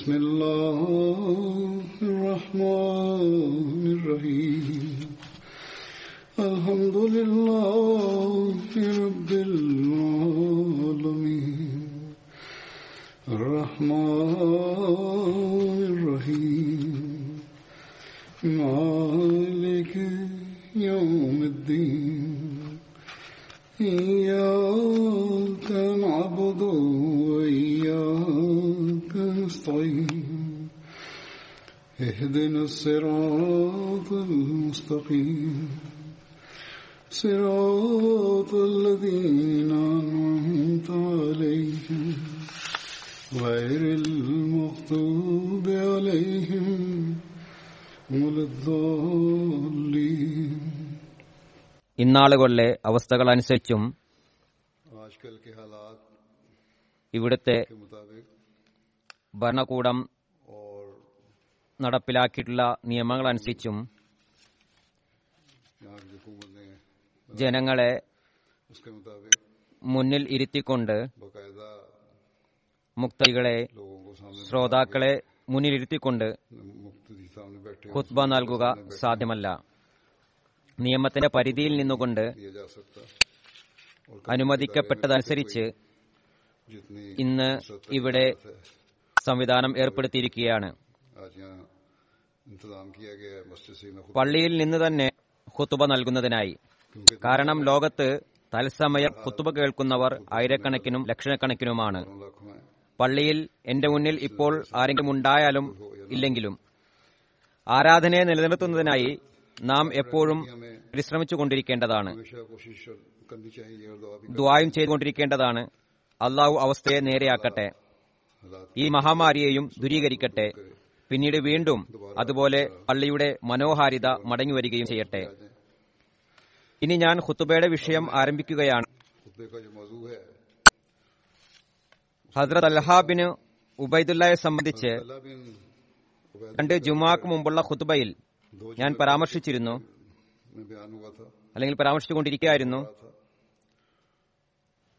بسم الله الصراط المستقيم صراط الذين أنعمت عليهم غير المغضوب عليهم ولا الضالين ഇന്നാളുകളിലെ അവസ്ഥകളനുസരിച്ചും ഇവിടുത്തെ ഭരണകൂടം നടപ്പിലാക്കിയിട്ടുള്ള നിയമങ്ങളനുസരിച്ചും ജനങ്ങളെ മുന്നിൽ ഇരുത്തിക്കൊണ്ട് മുക്തികളെ ശ്രോതാക്കളെ മുന്നിലിരുത്തിക്കൊണ്ട് ഖുത്ബ നൽകുക സാധ്യമല്ല. നിയമത്തിന്റെ പരിധിയിൽ നിന്നുകൊണ്ട് അനുവദിക്കപ്പെട്ടതനുസരിച്ച് ഇന്ന് ഇവിടെ സംവിധാനം ഏർപ്പെടുത്തിയിരിക്കുകയാണ്. പള്ളിയിൽ നിന്ന് തന്നെ ഹുത്തുബ നൽകുന്നതിനായി. കാരണം ലോകത്ത് തത്സമയം ഹുത്തുബ കേൾക്കുന്നവർ ആയിരക്കണക്കിനും ലക്ഷണക്കണക്കിനുമാണ് പള്ളിയിൽ എന്റെ മുന്നിൽ ഇപ്പോൾ ആരെങ്കിലും ഉണ്ടായാലും ഇല്ലെങ്കിലും. ആരാധനയെ നിലനിർത്തുന്നതിനായി നാം എപ്പോഴും പരിശ്രമിച്ചുകൊണ്ടിരിക്കേണ്ടതാണ്. ദ്വായും ചെയ്തുകൊണ്ടിരിക്കേണ്ടതാണ്. അള്ളാഹു അവസ്ഥയെ നേരെയാക്കട്ടെ. ഈ മഹാമാരിയെയും ദുരീകരിക്കട്ടെ. പിന്നീട് വീണ്ടും അതുപോലെ പള്ളിയുടെ മനോഹാരിത മടങ്ങിവരികയും ചെയ്യട്ടെ. ഇനി ഞാൻ ഹുത്തുബയുടെ വിഷയം ആരംഭിക്കുകയാണ്. ഹസ്രത് അൽഹാബിന് ഉബൈദുല്ലയെ സംബന്ധിച്ച് രണ്ട് ജുമാക്ക് മുമ്പുള്ള ഹുത്തുബയിൽ ഞാൻ പരാമർശിച്ചിരുന്നു. അല്ലെങ്കിൽ പരാമർശിച്ചുകൊണ്ടിരിക്കുകയായിരുന്നു.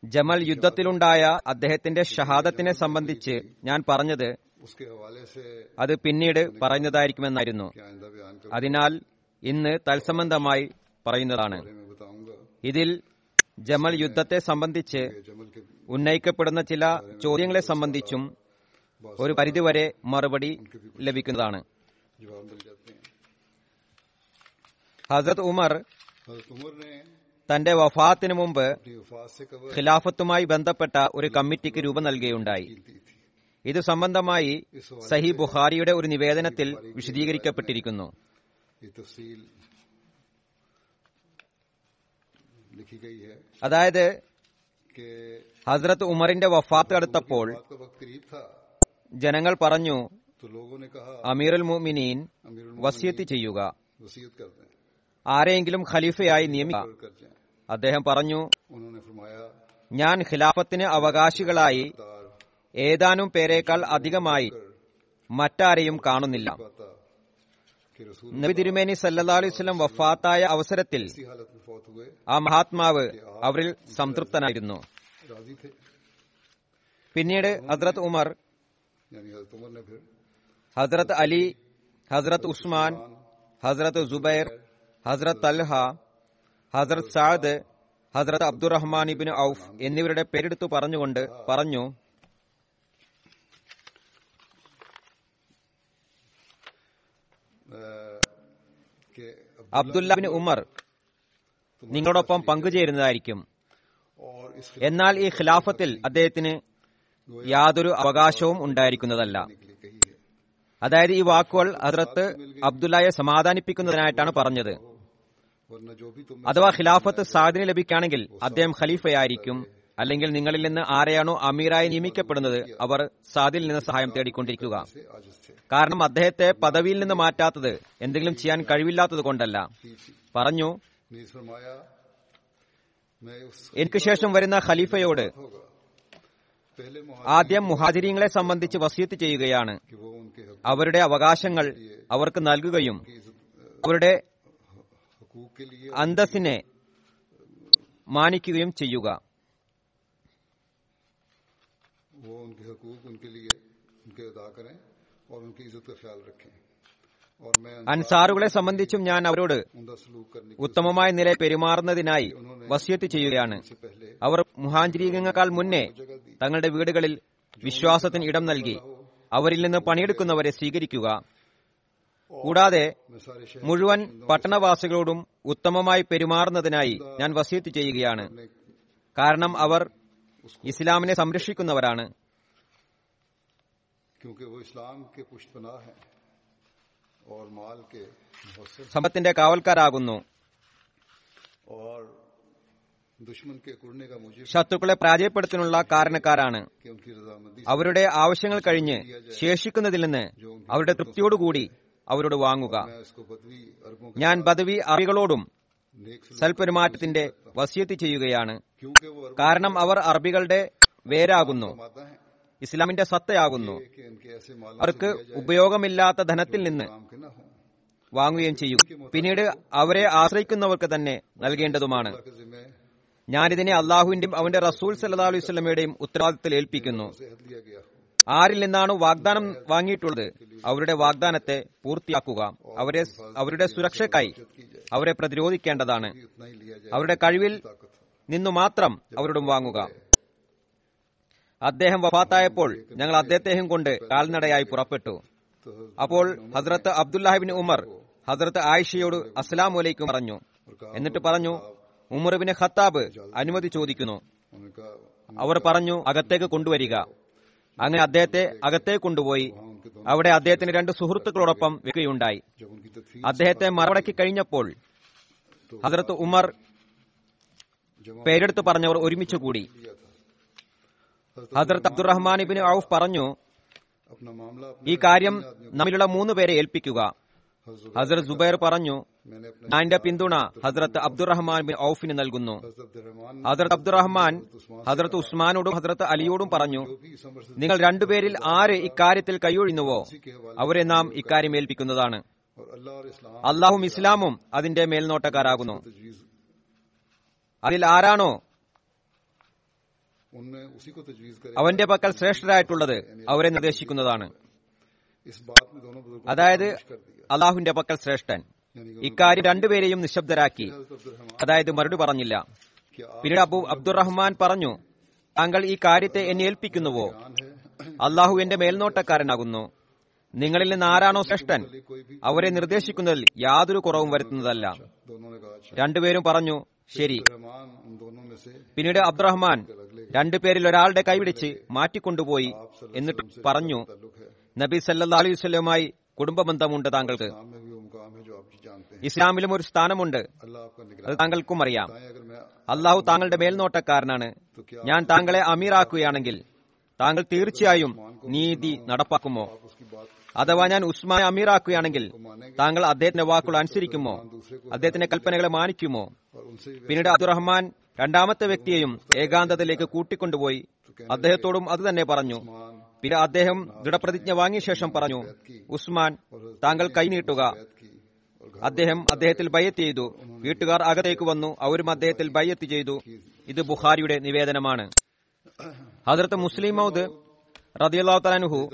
ജമൽ യുദ്ധത്തിലുണ്ടായ അദ്ദേഹത്തിന്റെ ഷഹാദത്തിനെ സംബന്ധിച്ച് ഞാൻ പറഞ്ഞത് അത് പിന്നീട് പറഞ്ഞതായിരിക്കുമെന്നായിരുന്നു. അതിനാൽ ഇന്ന് തത്സംബന്ധമായി പറയുന്നതാണ്. ഇതിൽ ജമൽ യുദ്ധത്തെ സംബന്ധിച്ച് ഉന്നയിക്കപ്പെടുന്ന ചില ചോദ്യങ്ങളെ സംബന്ധിച്ചും ഒരു പരിധിവരെ മറുപടി ലഭിക്കുന്നതാണ്. ഹസത് ഉമർ തന്റെ വഫാത്തിന് മുമ്പ് ഖിലാഫത്തുമായി ബന്ധപ്പെട്ട ഒരു കമ്മിറ്റിക്ക് രൂപം നൽകുകയുണ്ടായി. ഇത് സംബന്ധമായി സഹി ബുഖാരിയുടെ ഒരു നിവേദനത്തിൽ വിശദീകരിക്കപ്പെട്ടിരിക്കുന്നു. അതായത് ഹസ്രത്ത് ഉമറിന്റെ വഫാത്ത് അടുത്തപ്പോൾ ജനങ്ങൾ പറഞ്ഞു അമീറുൽ മുമിനീൻ വസിയത്ത് ചെയ്യുക. ആരെയെങ്കിലും ഖലീഫയായി നിയമിക്കുക അദ്ദേഹം പറഞ്ഞു ഞാൻ ഖിലാഫത്തിന് അവകാശികളായി ഏതാനും പേരേക്കാൾ അധികമായി മറ്റാരെയും കാണുന്നില്ല. നബി തിരുമേനി സല്ലാ അലൈവല്ലം വഫാത്തായ അവസരത്തിൽ ആ മഹാത്മാവ് അവരിൽ സംതൃപ്തനായിരുന്നു. പിന്നീട് ഹസ്രത് ഉമർ ഹസ്രത് അലി ഹസ്രത് ഉസ്മാൻ ഹസ്രത് ജുബൈർ ഹസ്രത് അൽഹ ഹസ്രത് സാദ് ഹസ്രത് അബ്ദുറഹ്മാൻ ഇബിൻ ഔഫ് എന്നിവരുടെ പേരെടുത്തു പറഞ്ഞുകൊണ്ട് പറഞ്ഞു അബ്ദുല്ലാബിന് ഉമർ നിങ്ങളോടൊപ്പം പങ്കുചേരുന്നതായിരിക്കും. എന്നാൽ ഈ ഖിലാഫത്തിൽ അദ്ദേഹത്തിന് യാതൊരു അവകാശവും ഉണ്ടായിരിക്കുന്നതല്ല. അതായത് ഈ വാക്കുകൾ അതിർത്ത് അബ്ദുല്ലയെ സമാധാനിപ്പിക്കുന്നതിനായിട്ടാണ് പറഞ്ഞത്. അഥവാ ഖിലാഫത്ത് സാധന ലഭിക്കുകയാണെങ്കിൽ അദ്ദേഹം ഖലീഫയായിരിക്കും. അല്ലെങ്കിൽ നിങ്ങളിൽ നിന്ന് ആരെയാണോ അമീറായി നിയമിക്കപ്പെടുന്നത് അവർ സാദിൽ നിന്ന് സഹായം തേടിക്കൊണ്ടിരിക്കുക. കാരണം അദ്ദേഹത്തെ പദവിയിൽ നിന്ന് മാറ്റാത്തത് എന്തെങ്കിലും ചെയ്യാൻ കഴിവില്ലാത്തത് കൊണ്ടല്ല. പറഞ്ഞു എനിക്ക് ശേഷം വരുന്ന ഖലീഫയോട് ആദ്യം മുഹാജിരിങ്ങളെ സംബന്ധിച്ച് വസീത്ത് ചെയ്യുകയാണ്. അവരുടെ അവകാശങ്ങൾ അവർക്ക് നൽകുകയും അവരുടെ അന്തസ്സിനെ മാനിക്കുകയും ചെയ്യുക. वो उनके हकूक उनके लिए उनके अदा करें और उनकी इज्जत का ख्याल रखें और मैं അൻസാറുകളെ സംബന്ധിച്ചും ഞാൻ അവരോട് उमदा सलूक करने की ഉത്തമമായ നിലയിൽ പെരുമാറുന്നതിനായി വസിയത്ത് ചെയ്യുകയാണ് से पहले അവർ മുഹാഞ്ചിരീകങ്ങളെക്കാൾ മുന്നേ തങ്ങളുടെ വീടുകളിൽ വിശ്വാസത്തിന് ഇടം നൽകി അവരിൽ നിന്ന് പണിയെടുക്കുന്നവരെ സ്വീകരിക്കുക കൂടാതെ मैं सारे शहर മുഴുവൻ പട്ടണവാസികളോടും ഉത്തമമായി പെരുമാറുന്നതിനായി ഞാൻ വസിയത്ത് ചെയ്യുകയാണ് में കാരണം അവർ ഇസ്ലാമിനെ സംരക്ഷിക്കുന്നവരാണ്. സമ്പത്തിന്റെ കാവൽക്കാരാകുന്നു. ശത്രുക്കളെ പരാജയപ്പെടുത്തുന്നുള്ള കാരണക്കാരാണ്. അവരുടെ ആവശ്യങ്ങൾ കഴിഞ്ഞ് ശേഷിക്കുന്നതിൽ നിന്ന് അവരുടെ തൃപ്തിയോടുകൂടി അവരോട് വാങ്ങുക. ഞാൻ ബദവി അറികളോടും സൽപെരുമാറ്റത്തിന്റെ വസ്യത്ത് ചെയ്യുകയാണ്. കാരണം അവർ അറബികളുടെ വേരാകുന്നു. ഇസ്ലാമിന്റെ സത്തയാകുന്നു. അവർക്ക് ഉപയോഗമില്ലാത്ത ധനത്തിൽ നിന്ന് വാങ്ങുകയും ചെയ്യും. പിന്നീട് അവരെ ആശ്രയിക്കുന്നവർക്ക് തന്നെ നൽകേണ്ടതുമാണ്. ഞാനിതിനെ അള്ളാഹുവിന്റെയും അവന്റെ റസൂൽ സല്ലാ അലൈവല്ലമയുടെയും ഉത്തരവാദിത്തത്തിൽ ഏൽപ്പിക്കുന്നു. ആരിൽ നിന്നാണ് വാഗ്ദാനം വാങ്ങിയിട്ടുള്ളത്. അവരുടെ വാഗ്ദാനത്തെ പൂർത്തിയാക്കുക. അവരെ അവരുടെ സുരക്ഷയ്ക്കായി അവരെ പ്രതിരോധിക്കേണ്ടതാണ്. അവരുടെ കഴിവിൽ നിന്നു മാത്രം അവരോടും വാങ്ങുക. അദ്ദേഹം വഫാത്തായപ്പോൾ ഞങ്ങൾ അദ്ദേഹത്തെയും കൊണ്ട് കാൽനടയായി പുറപ്പെട്ടു. അപ്പോൾ ഹസ്രത്ത് അബ്ദുല്ലാഹിബിൻ ഉമർ ഹസ്രത്ത് ആയിഷയോട് അസ്സലാം വലൈക്കും പറഞ്ഞു. എന്നിട്ട് പറഞ്ഞു ഉമർബിന് ഖത്താബ് അനുമതി ചോദിക്കുന്നു. അവർ പറഞ്ഞു അകത്തേക്ക് കൊണ്ടുവരിക. അങ്ങനെ അദ്ദേഹത്തെ അകത്തേ കൊണ്ടുപോയി. അവിടെ അദ്ദേഹത്തിന് രണ്ട് സുഹൃത്തുക്കളോടൊപ്പം വെക്കുകയുണ്ടായി. അദ്ദേഹത്തെ മറുപടക്കി കഴിഞ്ഞപ്പോൾ ഹസരത്ത് ഉമർ പേരെടുത്ത് പറഞ്ഞവർ ഒരുമിച്ച് കൂടി. ഹസരത്ത് അബ്ദുറഹ്മാൻ ഇബിൻ ഔഫ് പറഞ്ഞു ഈ കാര്യം നമ്മിലുള്ള മൂന്ന് പേരെ ഏൽപ്പിക്കുക. ഹസ്രത് സുബൈർ പറഞ്ഞു ഞാന്റെ പിന്തുണ ഹസ്രത്ത് അബ്ദുറഹ്മാൻ ബിൻ ഔഫിന് നൽകുന്നു. ഹസ്രത്ത് അബ്ദുറഹ്മാൻ ഹസ്രത്ത് ഉസ്മാനോടും ഹസ്രത്ത് അലിയോടും പറഞ്ഞു നിങ്ങൾ രണ്ടുപേരിൽ ആര് ഇക്കാര്യത്തിൽ കൈയൊഴിഞ്ഞുവോ അവരെ നാം ഇക്കാര്യം ഏൽപ്പിക്കുന്നതാണ്. അള്ളാഹും ഇസ്ലാമും അതിന്റെ മേൽനോട്ടക്കാരാകുന്നു. അതിൽ ആരാണോ അവന്റെ പക്കൽ ശ്രേഷ്ഠരായിട്ടുള്ളത് അവരെ നിർദ്ദേശിക്കുന്നതാണ്. അതായത് അള്ളാഹുവിന്റെ പക്കൽ ശ്രേഷ്ഠൻ. ഇക്കാര്യം രണ്ടുപേരെയും നിശബ്ദരാക്കി. അതായത് മറുപടി പറഞ്ഞില്ല. പിന്നീട് അബു അബ്ദുറഹ്മാൻ പറഞ്ഞു താങ്കൾ ഈ കാര്യത്തെ എന്നെ ഏൽപ്പിക്കുന്നുവോ? അള്ളാഹു എന്റെ മേൽനോട്ടക്കാരനാകുന്നു. നിങ്ങളിൽ നിന്ന് ആരാണോ ശ്രേഷ്ഠൻ? അവരെ നിർദ്ദേശിക്കുന്നതിൽ യാതൊരു കുറവും വരുത്തുന്നതല്ല. രണ്ടുപേരും പറഞ്ഞു ശരി. പിന്നീട് അബ്ദുറഹ്മാൻ രണ്ടുപേരിൽ ഒരാളുടെ കൈപിടിച്ച് മാറ്റിക്കൊണ്ടുപോയി എന്നിട്ട് പറഞ്ഞു നബി സല്ലാ അലൈഹി വസ്ലവുമായി കുടുംബ ബന്ധമുണ്ട് താങ്കൾക്ക് ഇസ്ലാമിലും ഒരു സ്ഥാനമുണ്ട്. അത് താങ്കൾക്കും അറിയാം. അള്ളാഹു താങ്കളുടെ മേൽനോട്ടക്കാരനാണ്. ഞാൻ താങ്കളെ അമീറാക്കുകയാണെങ്കിൽ താങ്കൾ തീർച്ചയായും നീതി നടപ്പാക്കുമോ? അഥവാ ഞാൻ ഉസ്മാനെ അമീറാക്കുകയാണെങ്കിൽ താങ്കൾ അദ്ദേഹത്തിന്റെ വാക്കുകൾ അനുസരിക്കുമോ? അദ്ദേഹത്തിന്റെ കൽപ്പനകളെ മാനിക്കുമോ? പിന്നീട് അബ്ദുറഹ്മാൻ രണ്ടാമത്തെ വ്യക്തിയെയും ഏകാന്തതയിലേക്ക് കൂട്ടിക്കൊണ്ടുപോയി അദ്ദേഹത്തോടും അത് തന്നെ പറഞ്ഞു. പിന്നെ അദ്ദേഹം ദൃഢപ്രതിജ്ഞ വാങ്ങിയ ശേഷം പറഞ്ഞു ഉസ്മാൻ താങ്കൾ കൈനീട്ടുക അദ്ദേഹം അദ്ദേഹത്തിൽ ബയ്യത്ത് ചെയ്തു. വീട്ടുകാർ അകത്തേക്ക് വന്നു. അവരും അദ്ദേഹത്തിൽ ബയ്യത്ത് ചെയ്തു. ഇത് ബുഖാരിയുടെ നിവേദനമാണ്. ഹജറത്ത് മുസ്ലിം മൌദ് റദിയല്ലാത്തലാനുഹു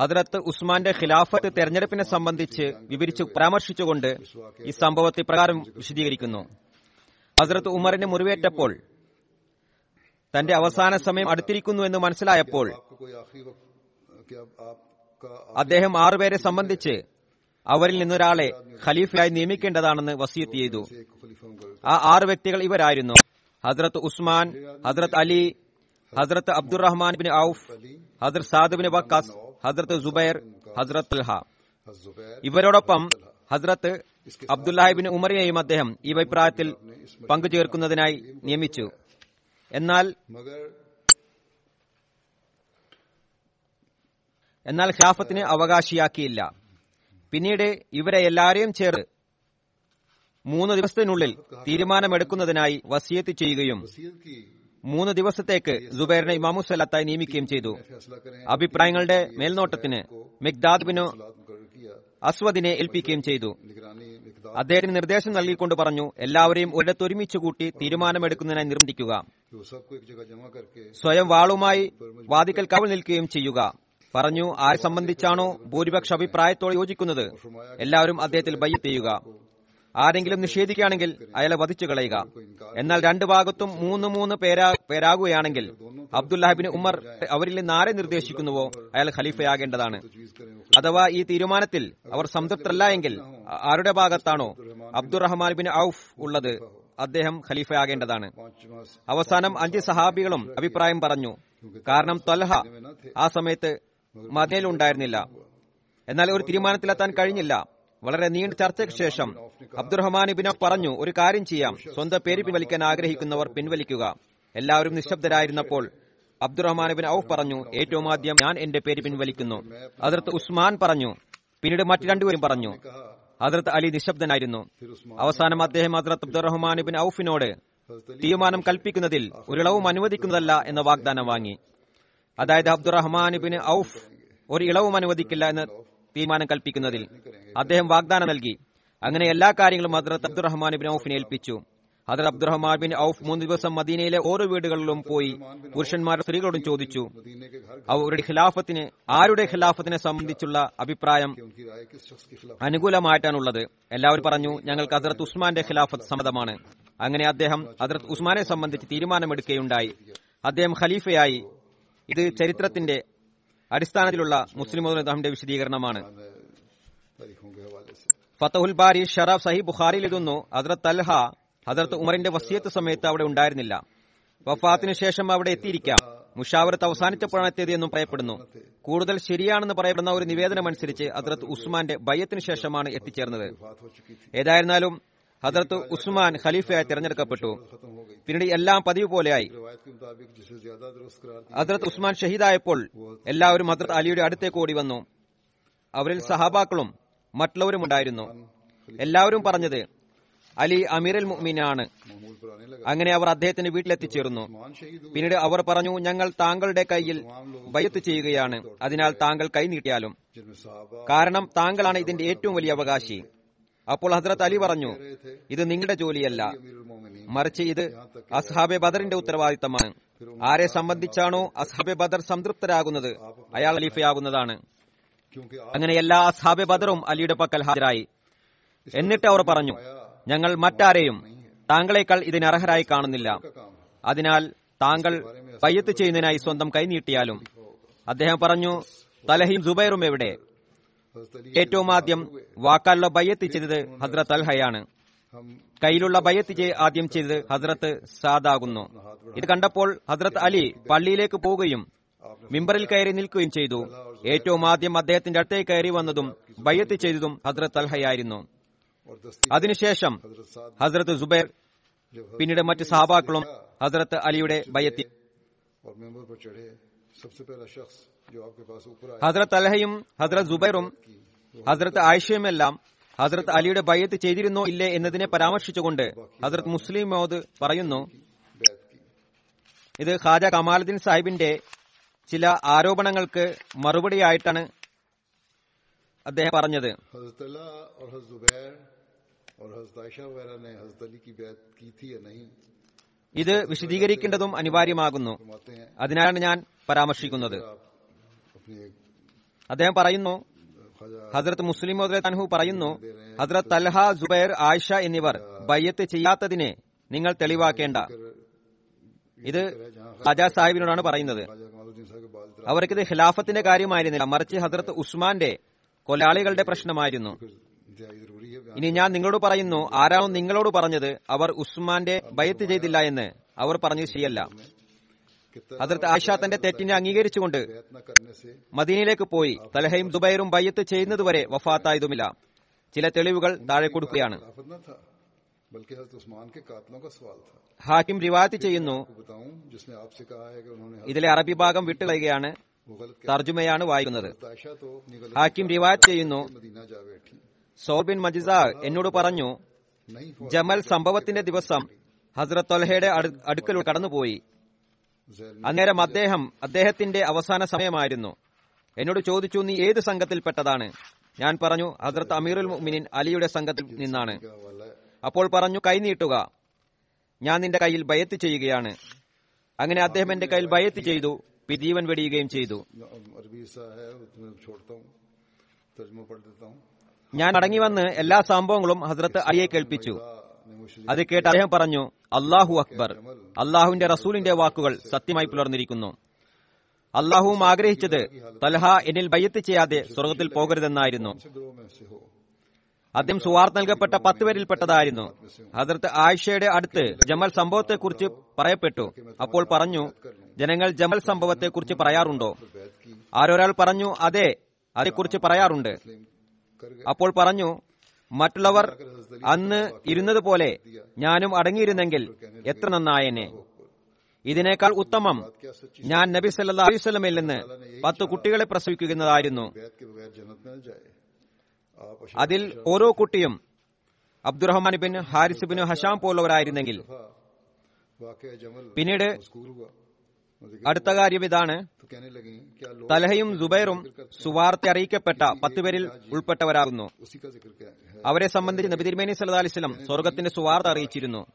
ഹജറത്ത് ഉസ്മാന്റെ ഖിലാഫത്ത് തെരഞ്ഞെടുപ്പിനെ സംബന്ധിച്ച് വിവരിച്ചു പരാമർശിച്ചുകൊണ്ട് ഈ സംഭവത്തെ പ്രകാരം വിശദീകരിക്കുന്നു. ഹസരത്ത് ഉമറിന് മുറിവേറ്റപ്പോൾ തന്റെ അവസാന സമയം അടുത്തിരിക്കുന്നു എന്ന് മനസ്സിലായപ്പോൾ അദ്ദേഹം ആറുപേരെ സംബന്ധിച്ച് അവരിൽ നിന്നൊരാളെ ഖലീഫയായി നിയമിക്കേണ്ടതാണെന്ന് വസീത്ത് ചെയ്തു. ആ ആറ് വ്യക്തികൾ ഇവരായിരുന്നു. ഹസ്രത്ത് ഉസ്മാൻ ഹസ്രത്ത് അലി ഹസ്രത്ത് അബ്ദുറഹ്മാൻ ബിൻ ഔഫ് ഹസ്രത്ത് സാദ് ബിൻ വക്കാസ് ഹസ്രത്ത് ജുബൈർ ഹസ്രത്ത് അൽഹ ഇവരോടൊപ്പം ഹസ്രത്ത് അബ്ദുല്ലാഹിബിൻ ഉമറിയെയും അദ്ദേഹം ഈ അഭിപ്രായത്തിൽ പങ്കുചേർക്കുന്നതിനായി നിയമിച്ചു. എന്നാൽ എന്നാൽ ഖിലാഫത്തിന് അവകാശിയാക്കിയില്ല. പിന്നീട് ഇവരെ എല്ലാവരെയും ചേർത്ത് മൂന്ന് ദിവസത്തിനുള്ളിൽ തീരുമാനമെടുക്കുന്നതിനായി വസിയത്ത് ചെയ്യുകയും മൂന്ന് ദിവസത്തേക്ക് ജുബൈറിനെ ഇമാമുസല്ലാത്തായി നിയമിക്കുകയും ചെയ്തു. അഭിപ്രായങ്ങളുടെ മേൽനോട്ടത്തിന് മിഗ്ദാദ് ബിനു അസ്വദിനെ ഏൽപ്പിക്കുകയും ചെയ്തു. അദ്ദേഹത്തിന് നിർദ്ദേശം നൽകിക്കൊണ്ട് പറഞ്ഞു എല്ലാവരെയും ഒരിടത്തൊരുമിച്ച് കൂട്ടി തീരുമാനമെടുക്കുന്നതിനായി നിർമ്മിക്കുക. സ്വയം വാളുമായി വാദിക്കൽ കവൽ നിൽക്കുകയും ചെയ്യുക. പറഞ്ഞു ആരെ സംബന്ധിച്ചാണോ ഭൂരിപക്ഷ അഭിപ്രായത്തോട് യോജിക്കുന്നത്? എല്ലാവരും അദ്ദേഹത്തിൽ ബയ്യ ആരെങ്കിലും നിഷേധിക്കുകയാണെങ്കിൽ അയാളെ വധിച്ചു കളയുക. എന്നാൽ രണ്ടു ഭാഗത്തും മൂന്ന് മൂന്ന് പേരാ പേരാകുകയാണെങ്കിൽ അബ്ദുല്ലാഹിബിന് ഉമർ അവരിൽ നിന്ന് ആരെ നിർദ്ദേശിക്കുന്നുവോ? അയാൾ ഖലീഫയാകേണ്ടതാണ്. അഥവാ ഈ തീരുമാനത്തിൽ അവർ സംതൃപ്തരല്ല എങ്കിൽ ആരുടെ ഭാഗത്താണോ? അബ്ദുറഹ്മാൻ ബിൻ ഔഫ് ഉള്ളത്. അദ്ദേഹം ഖലീഫയാകേണ്ടതാണ്. അവസാനം അഞ്ച് സഹാബികളും അഭിപ്രായം പറഞ്ഞു. കാരണം തൊലഹ ആ സമയത്ത് മതയിലുണ്ടായിരുന്നില്ല എന്നാൽ ഒരു തീരുമാനത്തിലെത്താൻ കഴിഞ്ഞില്ല. വളരെ നീണ്ട ചർച്ചയ്ക്ക് ശേഷം അബ്ദുറഹ്മാൻ ഇബിനോ പറഞ്ഞു ഒരു കാര്യം ചെയ്യാം. സ്വന്തം പേര് പിൻവലിക്കാൻ ആഗ്രഹിക്കുന്നവർ പിൻവലിക്കുക. എല്ലാവരും നിശബ്ദരായിരുന്നപ്പോൾ അബ്ദുറഹ്മാൻ ബിൻ ഔഫ് പറഞ്ഞു ഏറ്റവും ആദ്യം ഞാൻ എന്റെ പേര് പിൻവലിക്കുന്നു. അതിർത്ത് ഉസ്മാൻ പറഞ്ഞു പിന്നീട് മറ്റു രണ്ടുപേരും പറഞ്ഞു അതിർത്ത് അലി നിശബ്ദനായിരുന്നു. അവസാനം അദ്ദേഹം അതിർത്ത് അബ്ദുറഹ്മാൻ ബിൻ ഔഫിനോട് തീരുമാനം കൽപ്പിക്കുന്നതിൽ ഒരിളവും അനുവദിക്കുന്നതല്ല എന്ന വാഗ്ദാനം വാങ്ങി. അതായത് അബ്ദുറഹ്മാൻ ബിൻ ഔഫ് ഒരു ഇളവും അനുവദിക്കില്ല എന്ന് തീരുമാനം കൽപ്പിക്കുന്നതിൽ. അദ്ദേഹം വാഗ്ദാനം നൽകി. അങ്ങനെ എല്ലാ കാര്യങ്ങളും ഹദ്രത്ത് അബ്ദുറഹ്മാൻ ബിൻ ഔഫിനെ ഏൽപ്പിച്ചു. ഹദർ അബ്ദുറഹ്മാൻ ബിൻ ഔഫ് മൂന്ന് ദിവസം മദീനയിലെ ഓരോ വീടുകളിലും പോയി പുരുഷന്മാരുടെ സ്ത്രീകളോടും ചോദിച്ചു. അവരുടെ ഖിലാഫത്തിന് ആരുടെ ഖിലാഫത്തിനെ സംബന്ധിച്ചുള്ള അഭിപ്രായം അനുകൂലമായിട്ടാണുള്ളത്. എല്ലാവരും പറഞ്ഞു ഞങ്ങൾക്ക് ഹദർത്ത് ഉസ്മാന്റെ ഖിലാഫത്ത് സമ്മതമാണ്. അങ്ങനെ അദ്ദേഹം ഹദർത്ത് ഉസ്മാനെ സംബന്ധിച്ച് തീരുമാനമെടുക്കുകയുണ്ടായി. അദ്ദേഹം ഖലീഫയായി. ഇത് ചരിത്രത്തിന്റെ അടിസ്ഥാനത്തിലുള്ള മുസ്ലിം മതന്റെ വിശദീകരണമാണ്. ഫത്തഹുൽ ബാരി ഷറാഫ് സഹി ബുഖാരിയിൽ എഴുതുന്നു ഹദർത്ത് അൽഹ ഹദർത്ത് ഉമറിന്റെ വസിയത്ത് സമയത്ത് അവിടെ ഉണ്ടായിരുന്നില്ല. വഫാത്തിനു ശേഷം അവിടെ എത്തിയിരിക്കാം. മുഷാവറത്ത് അവസാനിച്ചപ്പോഴാണ് എത്തിയത് എന്നും പറയപ്പെടുന്നു. കൂടുതൽ ശരിയാണെന്ന് പറയപ്പെടുന്ന ഒരു നിവേദനം അനുസരിച്ച് ഉസ്മാന്റെ ബയ്യത്തിനു ശേഷമാണ് എത്തിച്ചേർന്നത്. ഏതായിരുന്നാലും ഹസരത്ത് ഉസ്മാൻ ഖലീഫയായി തിരഞ്ഞെടുക്കപ്പെട്ടു. പിന്നീട് എല്ലാം പതിവ് പോലെയായി. ഹസരത്ത് ഉസ്മാൻ ഷഹീദായപ്പോൾ എല്ലാവരും ഹസരത്ത് അലിയുടെ അടുത്തേക്ക് ഓടി വന്നു. അവരിൽ സഹാബാക്കളും മറ്റുള്ളവരും ഉണ്ടായിരുന്നു. എല്ലാവരും പറഞ്ഞത് അലി അമീർ മുഅ്മിനാണ്. അങ്ങനെ അവർ അദ്ദേഹത്തിന്റെ വീട്ടിലെത്തിച്ചേർന്നു. പിന്നീട് അവർ പറഞ്ഞു ഞങ്ങൾ താങ്കളുടെ കയ്യിൽ ബയ്യത്ത് ചെയ്യുകയാണ്. അതിനാൽ താങ്കൾ കൈ നീട്ടിയാലും. കാരണം താങ്കളാണ് ഇതിന്റെ ഏറ്റവും വലിയ അവകാശി. അപ്പോൾ ഹസ്രത്ത് അലി പറഞ്ഞു ഇത് നിങ്ങളുടെ ജോലിയല്ല. മറിച്ച് ഇത് അസ്ഹാബെ ബദറിന്റെ ഉത്തരവാദിത്തമാണ്. ആരെ സംബന്ധിച്ചാണോ അസ്ഹാബെ ബദർ സംതൃപ്തരാകുന്നത് അയാൾ അലീഫയാകുന്നതാണ് അങ്ങനെ എല്ലാ അസ്ഹാബെ ബദറും അലിയുടെ പക്കൽ ഹാജരായി. എന്നിട്ട് അവർ പറഞ്ഞു ഞങ്ങൾ മറ്റാരെയും താങ്കളെക്കാൾ ഇതിനർഹരായി കാണുന്നില്ല. അതിനാൽ താങ്കൾ പയ്യത്ത് ചെയ്യുന്നതിനായി സ്വന്തം കൈനീട്ടിയാലും അദ്ദേഹം പറഞ്ഞു തലഹീം ജുബൈറും എവിടെ? ഏറ്റവും ആദ്യം വാക്കാലുള്ള ബയ്യത്ത് ചെയ്തത് ഹസ്രത്ത് അൽഹയാണ്. കയ്യിലുള്ള ബയ്യത്ത് ആദ്യം ചെയ്തത് ഹസ്രത്ത് സാദാകുന്നു. ഇത് കണ്ടപ്പോൾ ഹസ്രത്ത് അലി പള്ളിയിലേക്ക് പോവുകയും മിമ്പറിൽ കയറി നിൽക്കുകയും ചെയ്തു. ഏറ്റവും ആദ്യം അദ്ദേഹത്തിന്റെ അടുത്തേക്ക് കയറി വന്നതും ബയ്യത്ത് ചെയ്തതും ഹസ്രത്ത് അൽഹയായിരുന്നു. അതിനുശേഷം ഹസ്രത്ത് സുബൈർ പിന്നീട് മറ്റ് സഹാബാക്കളും ഹസ്രത്ത് അലിയുടെ ബയ്യത്തി ഹസ്രത്ത് അലഹയും ഹസ്രത് ജുബൈറും ഹസ്രത്ത് ആയിഷയുമെല്ലാം ഹസ്രത്ത് അലിയുടെ ബയ്യത്ത് ചെയ്തിരുന്നോ ഇല്ലേ എന്നതിനെ പരാമർശിച്ചുകൊണ്ട് ഹസ്രത് മുസ്ലിം മോദ് പറയുന്നു ഇത് ഖാജ കമാലുദ്ദീൻ സാഹിബിന്റെ ചില ആരോപണങ്ങൾക്ക് മറുപടിയായിട്ടാണ് അദ്ദേഹം പറഞ്ഞത്. ഇത് വിശദീകരിക്കേണ്ടതും അനിവാര്യമാകുന്നു. അതിനാണ് ഞാൻ പരാമർശിക്കുന്നത്. അദ്ദേഹം പറയുന്നു ഹസ്രത്ത് മുസ്ലിം അൻഹു പറയുന്നു ഹസ്രത്ത് തൽഹ ജുബൈർ ആയിഷ എന്നിവർ ബയ്യത്ത് ചെയ്യാത്തതിനെ നിങ്ങൾ തെളിവാക്കേണ്ട. ഇത് ഖാജ സാഹിബിനോടാണ് പറയുന്നത്. അവർക്കിത് ഖിലാഫത്തിന്റെ കാര്യമായിരുന്നില്ല. മറിച്ച് ഹസ്രത്ത് ഉസ്മാന്റെ കൊലാളികളുടെ പ്രശ്നമായിരുന്നു. ഇനി ഞാൻ നിങ്ങളോട് പറയുന്നു ആരാണോ നിങ്ങളോട് പറഞ്ഞത് അവർ ഉസ്മാന്റെ ബയ്യത്ത് ചെയ്തില്ല എന്ന് അവർ പറഞ്ഞത് ശരിയല്ല. അതിർത്ത് ആയിഷ തന്റെ തെറ്റിനെ അംഗീകരിച്ചുകൊണ്ട് മദീനയിലേക്ക് പോയി. തലഹയും ദുബൈറും ബയ്യത്ത് ചെയ്യുന്നതുവരെ വഫാത്തായതുമില്ല. ചില തെളിവുകൾ താഴെ കൊടുക്കുകയാണ്. ഹാക്കിം റിവാത്ത് ചെയ്യുന്നു. ഇതിലെ അറബി ഭാഗം വിട്ടുകളയുകയാണ് തർജുമയാണ് വായിക്കുന്നത്. ഹാക്കിം റിവാത്ത് ചെയ്യുന്നു. സോബിൻ മജിസ എന്നോട് പറഞ്ഞു ജമൽ സംഭവത്തിന്റെ ദിവസം ഹസ്രത്ത് തൊലഹയുടെ അടുക്കലൂടെ കടന്നുപോയി. അന്നേരം അദ്ദേഹം അദ്ദേഹത്തിന്റെ അവസാന സമയമായിരുന്നു. എന്നോട് ചോദിച്ചു നീ ഏത് സംഘത്തിൽപ്പെട്ടതാണ്? ഞാൻ പറഞ്ഞു ഹദ്രത്ത് അമീറുൽ മുമിനിൻ അലിയുടെ സംഘത്തിൽ നിന്നാണ്. അപ്പോൾ പറഞ്ഞു കൈനീട്ടുക ഞാൻ നിന്റെ കയ്യിൽ ബയത്ത് ചെയ്യുകയാണ്. അങ്ങനെ അദ്ദേഹം എന്റെ കയ്യിൽ ബയത്ത് ചെയ്തു ജീവൻ വെടിയുകയും ചെയ്തു. ഞാൻ അടങ്ങി വന്ന് എല്ലാ സംഭവങ്ങളും ഹസ്രത്ത് അലിയെ കേൾപ്പിച്ചു. അത് കേട്ട് അദ്ദേഹം പറഞ്ഞു അള്ളാഹു അക്ബർ. അള്ളാഹുവിന്റെ റസൂലിന്റെ വാക്കുകൾ സത്യമായി പുലർന്നിരിക്കുന്നു. അള്ളാഹുവും ആഗ്രഹിച്ചത് തൽഹ എന്നിൽ ബയ്യത്ത് ചെയ്യാതെ സ്വർഗത്തിൽ പോകരുതെന്നായിരുന്നു. അദ്ദേഹം സുവാർത്ത നൽകപ്പെട്ട പത്ത് പേരിൽപ്പെട്ടതായിരുന്നു അതിർത്ത് ആയിഷയുടെ അടുത്ത് ജമൽ സംഭവത്തെക്കുറിച്ച് പറയപ്പെട്ടു. അപ്പോൾ പറഞ്ഞു ജനങ്ങൾ ജമൽ സംഭവത്തെക്കുറിച്ച് പറയാറുണ്ടോ? ആരൊരാൾ പറഞ്ഞു അതെ അതേക്കുറിച്ച് പറയാറുണ്ട്. അപ്പോൾ പറഞ്ഞു മറ്റുള്ളവർ അന്ന് ഇരുന്നതുപോലെ ഞാനും അടങ്ങിയിരുന്നെങ്കിൽ എത്ര നന്നായനെ. ഇതിനേക്കാൾ ഉത്തമം ഞാൻ നബി സല്ലാ അലൈവല്ലമിൽ നിന്ന് പത്ത് കുട്ടികളെ പ്രസവിക്കുന്നതായിരുന്നു അതിൽ ഓരോ കുട്ടിയും Abdurrahman bin Haris bin Hisham പോലുള്ളവരായിരുന്നെങ്കിൽ. പിന്നീട് അടുത്ത കാര്യം ഇതാണ്. തലഹയും ജുബൈറും സുവാർത്തെ അറിയിക്കപ്പെട്ട പത്തുപേരിൽ ഉൾപ്പെട്ടവരാകുന്നു. അവരെ സംബന്ധിച്ച് നബി തിരുമേനി സല്ലാ അലിസ്ലം സ്വർഗത്തിന്റെ സുവാർത്ത അറിയിച്ചിരുന്നു.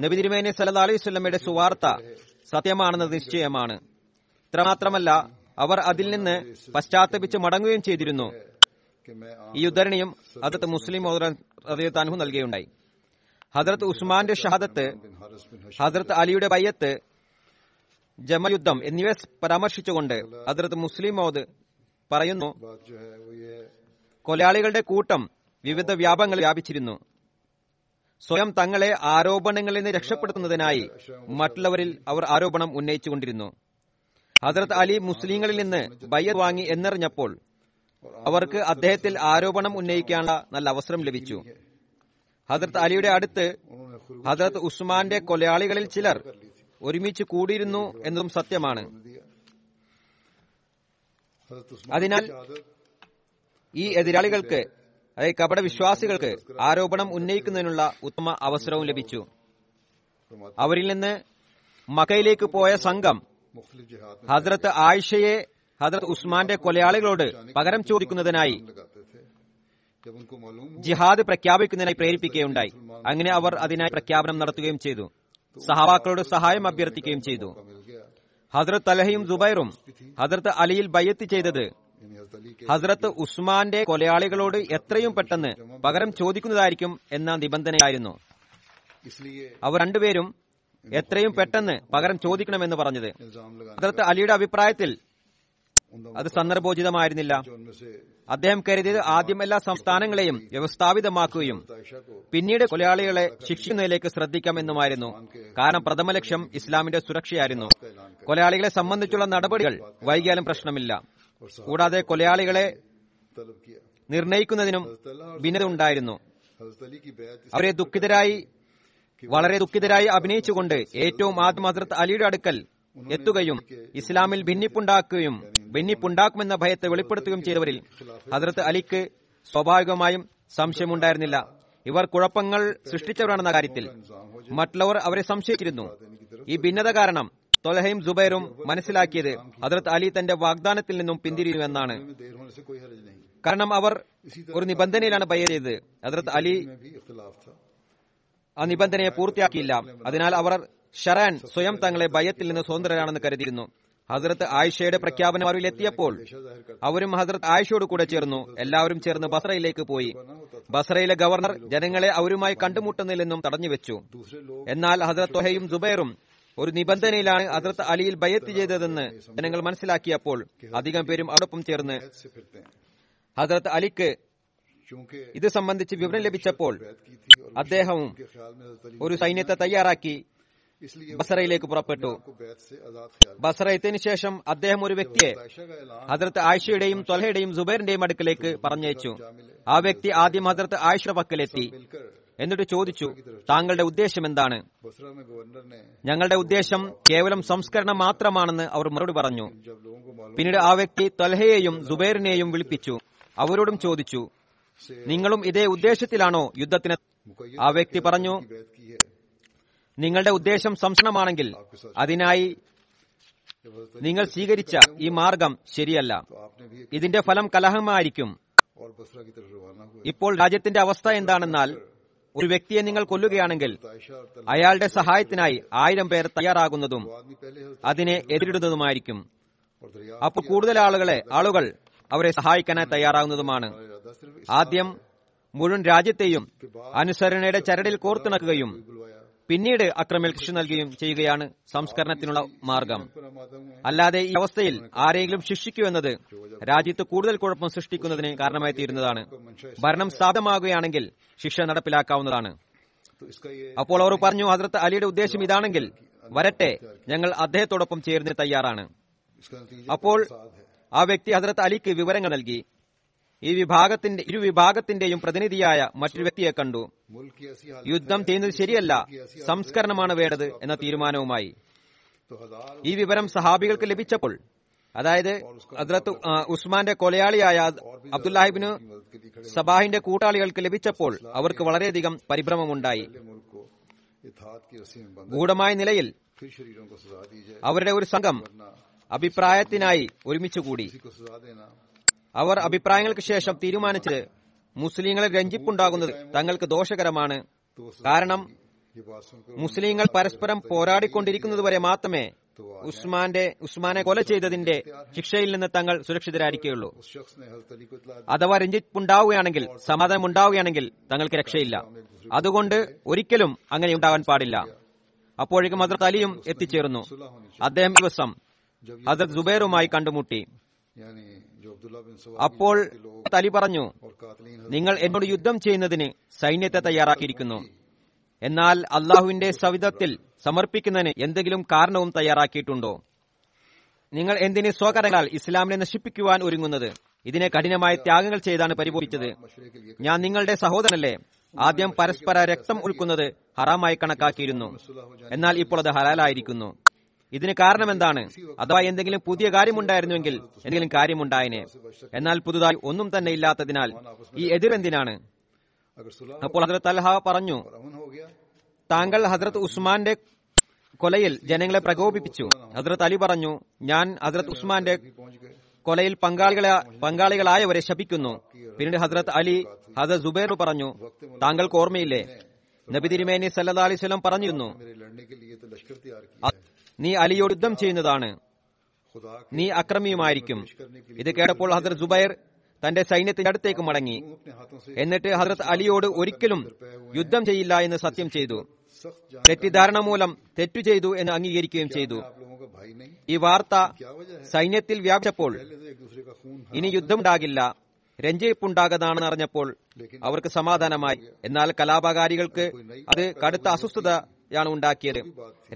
നബി തിരുമേനി സല്ലാ അലിസ്ലമയുടെ സുവാർത്ത സത്യമാണെന്ന് നിശ്ചയമാണ്. ഇത്രമാത്രമല്ല അവർ അതിൽ നിന്ന് പശ്ചാത്തപിച്ച് മടങ്ങുകയും ചെയ്തിരുന്നു. ഈ ഉദ്ധരണിയും അതത് മുസ്ലിം താൻഹു നൽകുകയുണ്ടായി ഹജറത്ത് ഉസ്മാന്റെ ഷഹാദത്ത് ഹജറത്ത് അലിയുടെ ബയ്യത്ത് ജമയുദ്ധം എന്നിവയെ പരാമർശിച്ചുകൊണ്ട് അതിർത്ത് മുസ്ലിം മോദ് പറയുന്നു കൊലയാളികളുടെ കൂട്ടം വിവിധ വ്യാപങ്ങൾ വ്യാപിച്ചിരുന്നു. സ്വയം തങ്ങളെ ആരോപണങ്ങളിൽ നിന്ന് രക്ഷപ്പെടുത്തുന്നതിനായി മറ്റുള്ളവരിൽ അവർ ആരോപണം ഉന്നയിച്ചുകൊണ്ടിരുന്നു. ഹജറത് അലി മുസ്ലിങ്ങളിൽ നിന്ന് ബയ്യത് വാങ്ങി എന്നറിഞ്ഞപ്പോൾ അവർക്ക് അദ്ദേഹത്തിൽ ആരോപണം ഉന്നയിക്കാനുള്ള നല്ല അവസരം ലഭിച്ചു. ഹജറത് അലിയുടെ അടുത്ത് ഹജറത് ഉസ്മാന്റെ കൊലയാളികളിൽ ചിലർ ഒരുമിച്ച് കൂടിയിരുന്നു എന്നതും സത്യമാണ്. അതിനാൽ ഈ എതിരാളികൾക്ക് അതായത് കപട വിശ്വാസികൾക്ക് ആരോപണം ഉന്നയിക്കുന്നതിനുള്ള ഉത്തമ അവസരവും ലഭിച്ചു. അവരിൽ നിന്ന് മക്കയിലേക്ക് പോയ സംഘം ഹദ്രത്ത് ആയിഷയെ ഹദ്രത്ത് ഉസ്മാന്റെ കൊലയാളികളോട് പകരം ചോദിക്കുന്നതിനായി ജിഹാദ് പ്രഖ്യാപിക്കുന്നതിനായി പ്രേരിപ്പിക്കുകയുണ്ടായി. അങ്ങനെ അവർ അതിനായി പ്രഖ്യാപനം നടത്തുകയും ചെയ്തു. സഹാബാക്കളുടെ സഹായം അഭ്യർത്ഥിക്കുകയും ചെയ്തു. ഹസ്രത്ത് അലഹയും ജുബൈറും ഹസ്രത്ത് അലിയിൽ ബയ്യത്ത് ചെയ്തത് ഹസ്രത്ത് ഉസ്മാന്റെ കൊലയാളികളോട് എത്രയും പെട്ടെന്ന് പകരം ചോദിക്കുന്നതായിരിക്കും എന്ന നിബന്ധനയായിരുന്നു. അവർ രണ്ടുപേരും എത്രയും പെട്ടെന്ന് പകരം ചോദിക്കണമെന്ന് പറഞ്ഞത്. ഹസ്രത്ത് അലിയുടെ അഭിപ്രായത്തിൽ അത് സന്ദർഭോചിതമായിരുന്നില്ല. അദ്ദേഹം കരുതിയത് ആദ്യം എല്ലാ സംസ്ഥാനങ്ങളെയും വ്യവസ്ഥാപിതമാക്കുകയും പിന്നീട് കൊലയാളികളെ ശിക്ഷിക്കുന്നതിലേക്ക് ശ്രദ്ധിക്കാമെന്നുമായിരുന്നു. കാരണം പ്രഥമ ലക്ഷ്യം ഇസ്ലാമിന്റെ സുരക്ഷയായിരുന്നു. കൊലയാളികളെ സംബന്ധിച്ചുള്ള നടപടികൾ വൈകിയാലും പ്രശ്നമില്ല. കൂടാതെ കൊലയാളികളെ നിർണയിക്കുന്നതിനും ഭിന്നതുണ്ടായിരുന്നു അവരെ ദുഃഖിതരായി വളരെ ദുഃഖിതരായി അഭിനയിച്ചുകൊണ്ട് ഏറ്റവും ആദ്യം ഹസ്രത്ത് അലിയുടെ അടുക്കൽ എത്തുകയും ഇസ്ലാമിൽ ഭിന്നിപ്പുണ്ടാക്കുകയും ഭിന്നിപ്പുണ്ടാക്കുമെന്ന ഭയത്തെ വെളിപ്പെടുത്തുകയും ചെയ്തവരിൽ ഹജറത്ത് അലിക്ക് സ്വാഭാവികമായും സംശയമുണ്ടായിരുന്നില്ല. ഇവർ കുഴപ്പങ്ങൾ സൃഷ്ടിച്ചവരാണെന്ന കാര്യത്തിൽ മറ്റുള്ളവർ അവരെ സംശയിച്ചിരുന്നു. ഈ ഭിന്നത കാരണം തൊലഹയും ജുബൈറും മനസ്സിലാക്കിയത് ഹദ്രത്ത് അലി തന്റെ വാഗ്ദാനത്തിൽ നിന്നും പിന്തിരിഞ്ഞു എന്നാണ്. കാരണം അവർ ഒരു നിബന്ധനയിലാണ് ബയ്യ ചെയ്തത്. ഹദ്രത്ത് അലി ആ നിബന്ധനയെ പൂർത്തിയാക്കിയില്ല. അതിനാൽ അവർ ഷറാൻ സ്വയം തങ്ങളെ ഭയത്തിൽ നിന്ന് സ്വതന്ത്രരാണെന്ന് കരുതിയിരുന്നു. ഹസ്രത്ത് ആയിഷയുടെ പ്രഖ്യാപനം അറിവിലെത്തിയപ്പോൾ അവരും ഹസ്രത്ത് ആയിഷയോട് കൂടെ ചേർന്നു. എല്ലാവരും ചേർന്ന് ബസ്രയിലേക്ക് പോയി. ബസ്രയിലെ ഗവർണർ ജനങ്ങളെ അവരുമായി കണ്ടുമുട്ടുന്നില്ലെന്നും തടഞ്ഞുവെച്ചു. എന്നാൽ ഹസ്രത്ത് തൊഹയും ജുബൈറും ഒരു നിബന്ധനയിലാണ് ഹസ്രത്ത് അലിയിൽ ബയത്ത് ചെയ്തതെന്ന് ജനങ്ങൾ മനസ്സിലാക്കിയപ്പോൾ അധികം പേരും അവടൊപ്പം ചേർന്ന് ഹസ്രത്ത് അലിക്ക് ഇത് സംബന്ധിച്ച് വിവരം ലഭിച്ചപ്പോൾ അദ്ദേഹവും ഒരു സൈന്യത്തെ തയ്യാറാക്കി ബസറയിലേക്ക് പുറപ്പെട്ടു. ബസറ ശേഷം അദ്ദേഹം ഒരു വ്യക്തിയെ ഹദർത്ത് ആയിഷയുടെയും തൊലഹയുടെയും ജുബൈറിന്റെയും അടുക്കിലേക്ക് പറഞ്ഞയച്ചു. ആ വ്യക്തി ആദ്യം ഹദർത്ത് ആയിഷയുടെ പക്കലെത്തി. എന്നിട്ട് ചോദിച്ചു താങ്കളുടെ ഉദ്ദേശം എന്താണ്? ഞങ്ങളുടെ ഉദ്ദേശം കേവലം സംസ്കരണം മാത്രമാണെന്ന് അവർ മറുപടി പറഞ്ഞു. പിന്നീട് ആ വ്യക്തി തൊലഹയെയും സുബൈറിനെയും വിളിപ്പിച്ചു. അവരോടും ചോദിച്ചു നിങ്ങളും ഇതേ ഉദ്ദേശത്തിലാണോ യുദ്ധത്തിന്? ആ വ്യക്തി പറഞ്ഞു നിങ്ങളുടെ ഉദ്ദേശം സംസണമാണെങ്കിൽ അതിനായി നിങ്ങൾ സ്വീകരിച്ച ഈ മാർഗം ശരിയല്ല. ഇതിന്റെ ഫലം കലഹമായിരിക്കും. ഇപ്പോൾ രാജ്യത്തിന്റെ അവസ്ഥ എന്താണെന്നാൽ ഒരു വ്യക്തിയെ നിങ്ങൾ കൊല്ലുകയാണെങ്കിൽ അയാളുടെ സഹായത്തിനായി ആയിരം പേർ തയ്യാറാകുന്നതും അതിനെ എതിരിടുന്നതുമായിരിക്കും. അപ്പോൾ കൂടുതൽ ആളുകളെ ആളുകൾ അവരെ സഹായിക്കാനായി തയ്യാറാകുന്നതുമാണ്. ആദ്യം മുഴുവൻ രാജ്യത്തെയും അനുസരണയുടെ ചരടിൽ കോർത്തിണക്കുകയും പിന്നീട് അക്രമിൽ ശിക്ഷ നൽകുകയും ചെയ്യുകയാണ് സംസ്കരണത്തിനുള്ള മാർഗം. അല്ലാതെ ഈ അവസ്ഥയിൽ ആരെങ്കിലും ശിക്ഷിക്കൂ എന്നത് രാജ്യത്ത് കൂടുതൽ കുഴപ്പം സൃഷ്ടിക്കുന്നതിന് കാരണമായി തീരുന്നതാണ്. ഭരണം സാധ്യമാകുകയാണെങ്കിൽ ശിക്ഷ നടപ്പിലാക്കാവുന്നതാണ്. അപ്പോൾ അവർ പറഞ്ഞു ഹജ്രത്ത് അലിയുടെ ഉദ്ദേശം ഇതാണെങ്കിൽ വരട്ടെ ഞങ്ങൾ അദ്ദേഹത്തോടൊപ്പം ചേർന്ന് തയ്യാറാണ്. അപ്പോൾ ആ വ്യക്തി ഹജ്രത്ത് അലിക്ക് വിവരങ്ങൾ നൽകി. ഈ വിഭാഗത്തിന്റെ ഇരു വിഭാഗത്തിന്റെയും പ്രതിനിധിയായ മറ്റൊരു വ്യക്തിയെ കണ്ടു. യുദ്ധം ചെയ്യുന്നത് ശരിയല്ല. സംസ്കരണമാണ് വേണ്ടത് എന്ന തീരുമാനവുമായി. ഈ വിവരം സഹാബികൾക്ക് ലഭിച്ചപ്പോൾ അതായത് അദ്രത്ത് ഉസ്മാന്റെ കൊലയാളിയായ അബ്ദുല്ലാഹിബിന് സബാഹിന്റെ കൂട്ടാളികൾക്ക് ലഭിച്ചപ്പോൾ അവർക്ക് വളരെയധികം പരിഭ്രമമുണ്ടായി. ഗൂഢമായ നിലയിൽ അവരുടെ ഒരു സംഘം അഭിപ്രായത്തിനായി ഒരുമിച്ചുകൂടി. അവർ അഭിപ്രായങ്ങൾക്ക് ശേഷം തീരുമാനിച്ചത് മുസ്ലിങ്ങളെ രഞ്ജിപ്പുണ്ടാകുന്നത് തങ്ങൾക്ക് ദോഷകരമാണ്. കാരണം മുസ്ലിങ്ങൾ പരസ്പരം പോരാടിക്കൊണ്ടിരിക്കുന്നതുവരെ മാത്രമേ ഉസ്മാന്റെ ഉസ്മാനെ കൊല ചെയ്തതിന്റെ ശിക്ഷയിൽ നിന്ന് തങ്ങൾ സുരക്ഷിതരായിരിക്കുകയുള്ളൂ. അഥവാ രഞ്ജിപ്പുണ്ടാവുകയാണെങ്കിൽ സമാധാനം ഉണ്ടാവുകയാണെങ്കിൽ തങ്ങൾക്ക് രക്ഷയില്ല. അതുകൊണ്ട് ഒരിക്കലും അങ്ങനെ ഉണ്ടാവാൻ പാടില്ല. അപ്പോഴേക്കും ഹദ്രത്ത് അലിയും എത്തിച്ചേർന്നു. അദ്ദേഹം ദിവസം ഹദ്രത്ത് ജുബേറുമായി കണ്ടുമുട്ടി. അപ്പോൾ തലി പറഞ്ഞു നിങ്ങൾ എന്നോട് യുദ്ധം ചെയ്യുന്നതിന് സൈന്യത്തെ തയ്യാറാക്കിയിരിക്കുന്നു. എന്നാൽ അള്ളാഹുവിന്റെ സവിധത്തിൽ സമർപ്പിക്കുന്നതിന് എന്തെങ്കിലും കാരണവും തയ്യാറാക്കിയിട്ടുണ്ടോ? നിങ്ങൾ എന്തിന് സ്വകരങ്ങളാൽ ഇസ്ലാമിനെ നശിപ്പിക്കുവാൻ ഒരുങ്ങുന്നത്? ഇതിനെ കഠിനമായ ത്യാഗങ്ങൾ ചെയ്താണ് പരിപോഷിച്ചത് ഞാൻ നിങ്ങളുടെ സഹോദരനല്ലേ? ആദ്യം പരസ്പര രക്തം ഉൾക്കുന്നത് ഹറാമായി കണക്കാക്കിയിരുന്നു. എന്നാൽ ഇപ്പോൾ അത് ഹലാലായിരിക്കുന്നു. ഇതിന് കാരണം എന്താണ്? അഥവാ എന്തെങ്കിലും പുതിയ കാര്യമുണ്ടായിരുന്നുവെങ്കിൽ എന്തെങ്കിലും കാര്യമുണ്ടായനെ. എന്നാൽ പുതുതായി ഒന്നും തന്നെ ഇല്ലാത്തതിനാൽ ഈ എതിരെന്തിനാണ്? അപ്പോൾ ഹജ്രത് അൽഹ പറഞ്ഞു താങ്കൾ ഹജ്രത് ഉസ്മാന്റെ കൊലയിൽ ജനങ്ങളെ പ്രകോപിപ്പിച്ചു. ഹജ്രത് അലി പറഞ്ഞു ഞാൻ ഹജ്രത് ഉസ്മാന്റെ കൊലയിൽ പങ്കാളികളെ പങ്കാളികളായവരെ ശപിക്കുന്നു. പിന്നീട് ഹജ്രത് അലി ഹസർ ജുബേർ പറഞ്ഞു താങ്കൾക്ക് ഓർമ്മയില്ലേ? നബി തിരുമേനി സല്ലാ അലൈസ്വലം പറഞ്ഞിരുന്നു നീ അലിയോട് യുദ്ധം ചെയ്യുന്നതാണ്. നീ അക്രമിയുമായിരിക്കും. ഇത് കേട്ടപ്പോൾ ഹസരത് ജുബൈർ തന്റെ സൈന്യത്തിന്റെ അടുത്തേക്ക് മടങ്ങി. എന്നിട്ട് ഹസരത് അലിയോട് ഒരിക്കലും യുദ്ധം ചെയ്യില്ല എന്ന് സത്യം ചെയ്തു. തെറ്റിദ്ധാരണ മൂലം തെറ്റു ചെയ്തു എന്ന് അംഗീകരിക്കുകയും ചെയ്തു. ഈ വാർത്ത സൈന്യത്തിൽ വ്യാപിച്ചപ്പോൾ ഇനി യുദ്ധമുണ്ടാകില്ല. രഞ്ജയിപ്പുണ്ടാകുന്നതാണെന്ന് അറിഞ്ഞപ്പോൾ അവർക്ക് സമാധാനമായി. എന്നാൽ കലാപകാരികൾക്ക് അത് കടുത്ത അസ്വസ്ഥതയാണ് ഉണ്ടാക്കിയത്.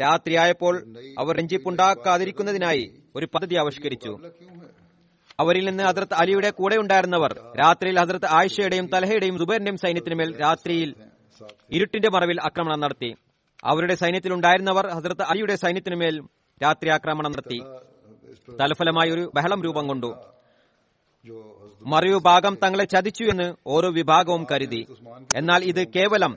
രാത്രിയായപ്പോൾ അവർ രഞ്ജിപ്പുണ്ടാക്കാതിരിക്കുന്നതിനായി ഒരു പദ്ധതി ആവിഷ്കരിച്ചു. അവരിൽ നിന്ന് ഹദർത്ത് അലിയുടെ കൂടെ ഉണ്ടായിരുന്നവർ രാത്രിയിൽ ഹദർത്ത് ആയിഷയുടെയും തലഹയുടെയും സുബൈറിന്റെയും സൈന്യത്തിനുമേൽ രാത്രിയിൽ ഇരുട്ടിന്റെ മറവിൽ ആക്രമണം നടത്തി. അവരുടെ സൈന്യത്തിലുണ്ടായിരുന്നവർ ഹസ്രത്ത് അലിയുടെ സൈന്യത്തിനുമേൽ രാത്രി ആക്രമണം നടത്തി. തൽഫലമായി ഒരു ബഹളം രൂപം കൊണ്ടു. മറുവിഭാഗം തങ്ങളെ ചതിച്ചു എന്ന് ഓരോ വിഭാഗവും കരുതി. എന്നാൽ ഇത് കേവലം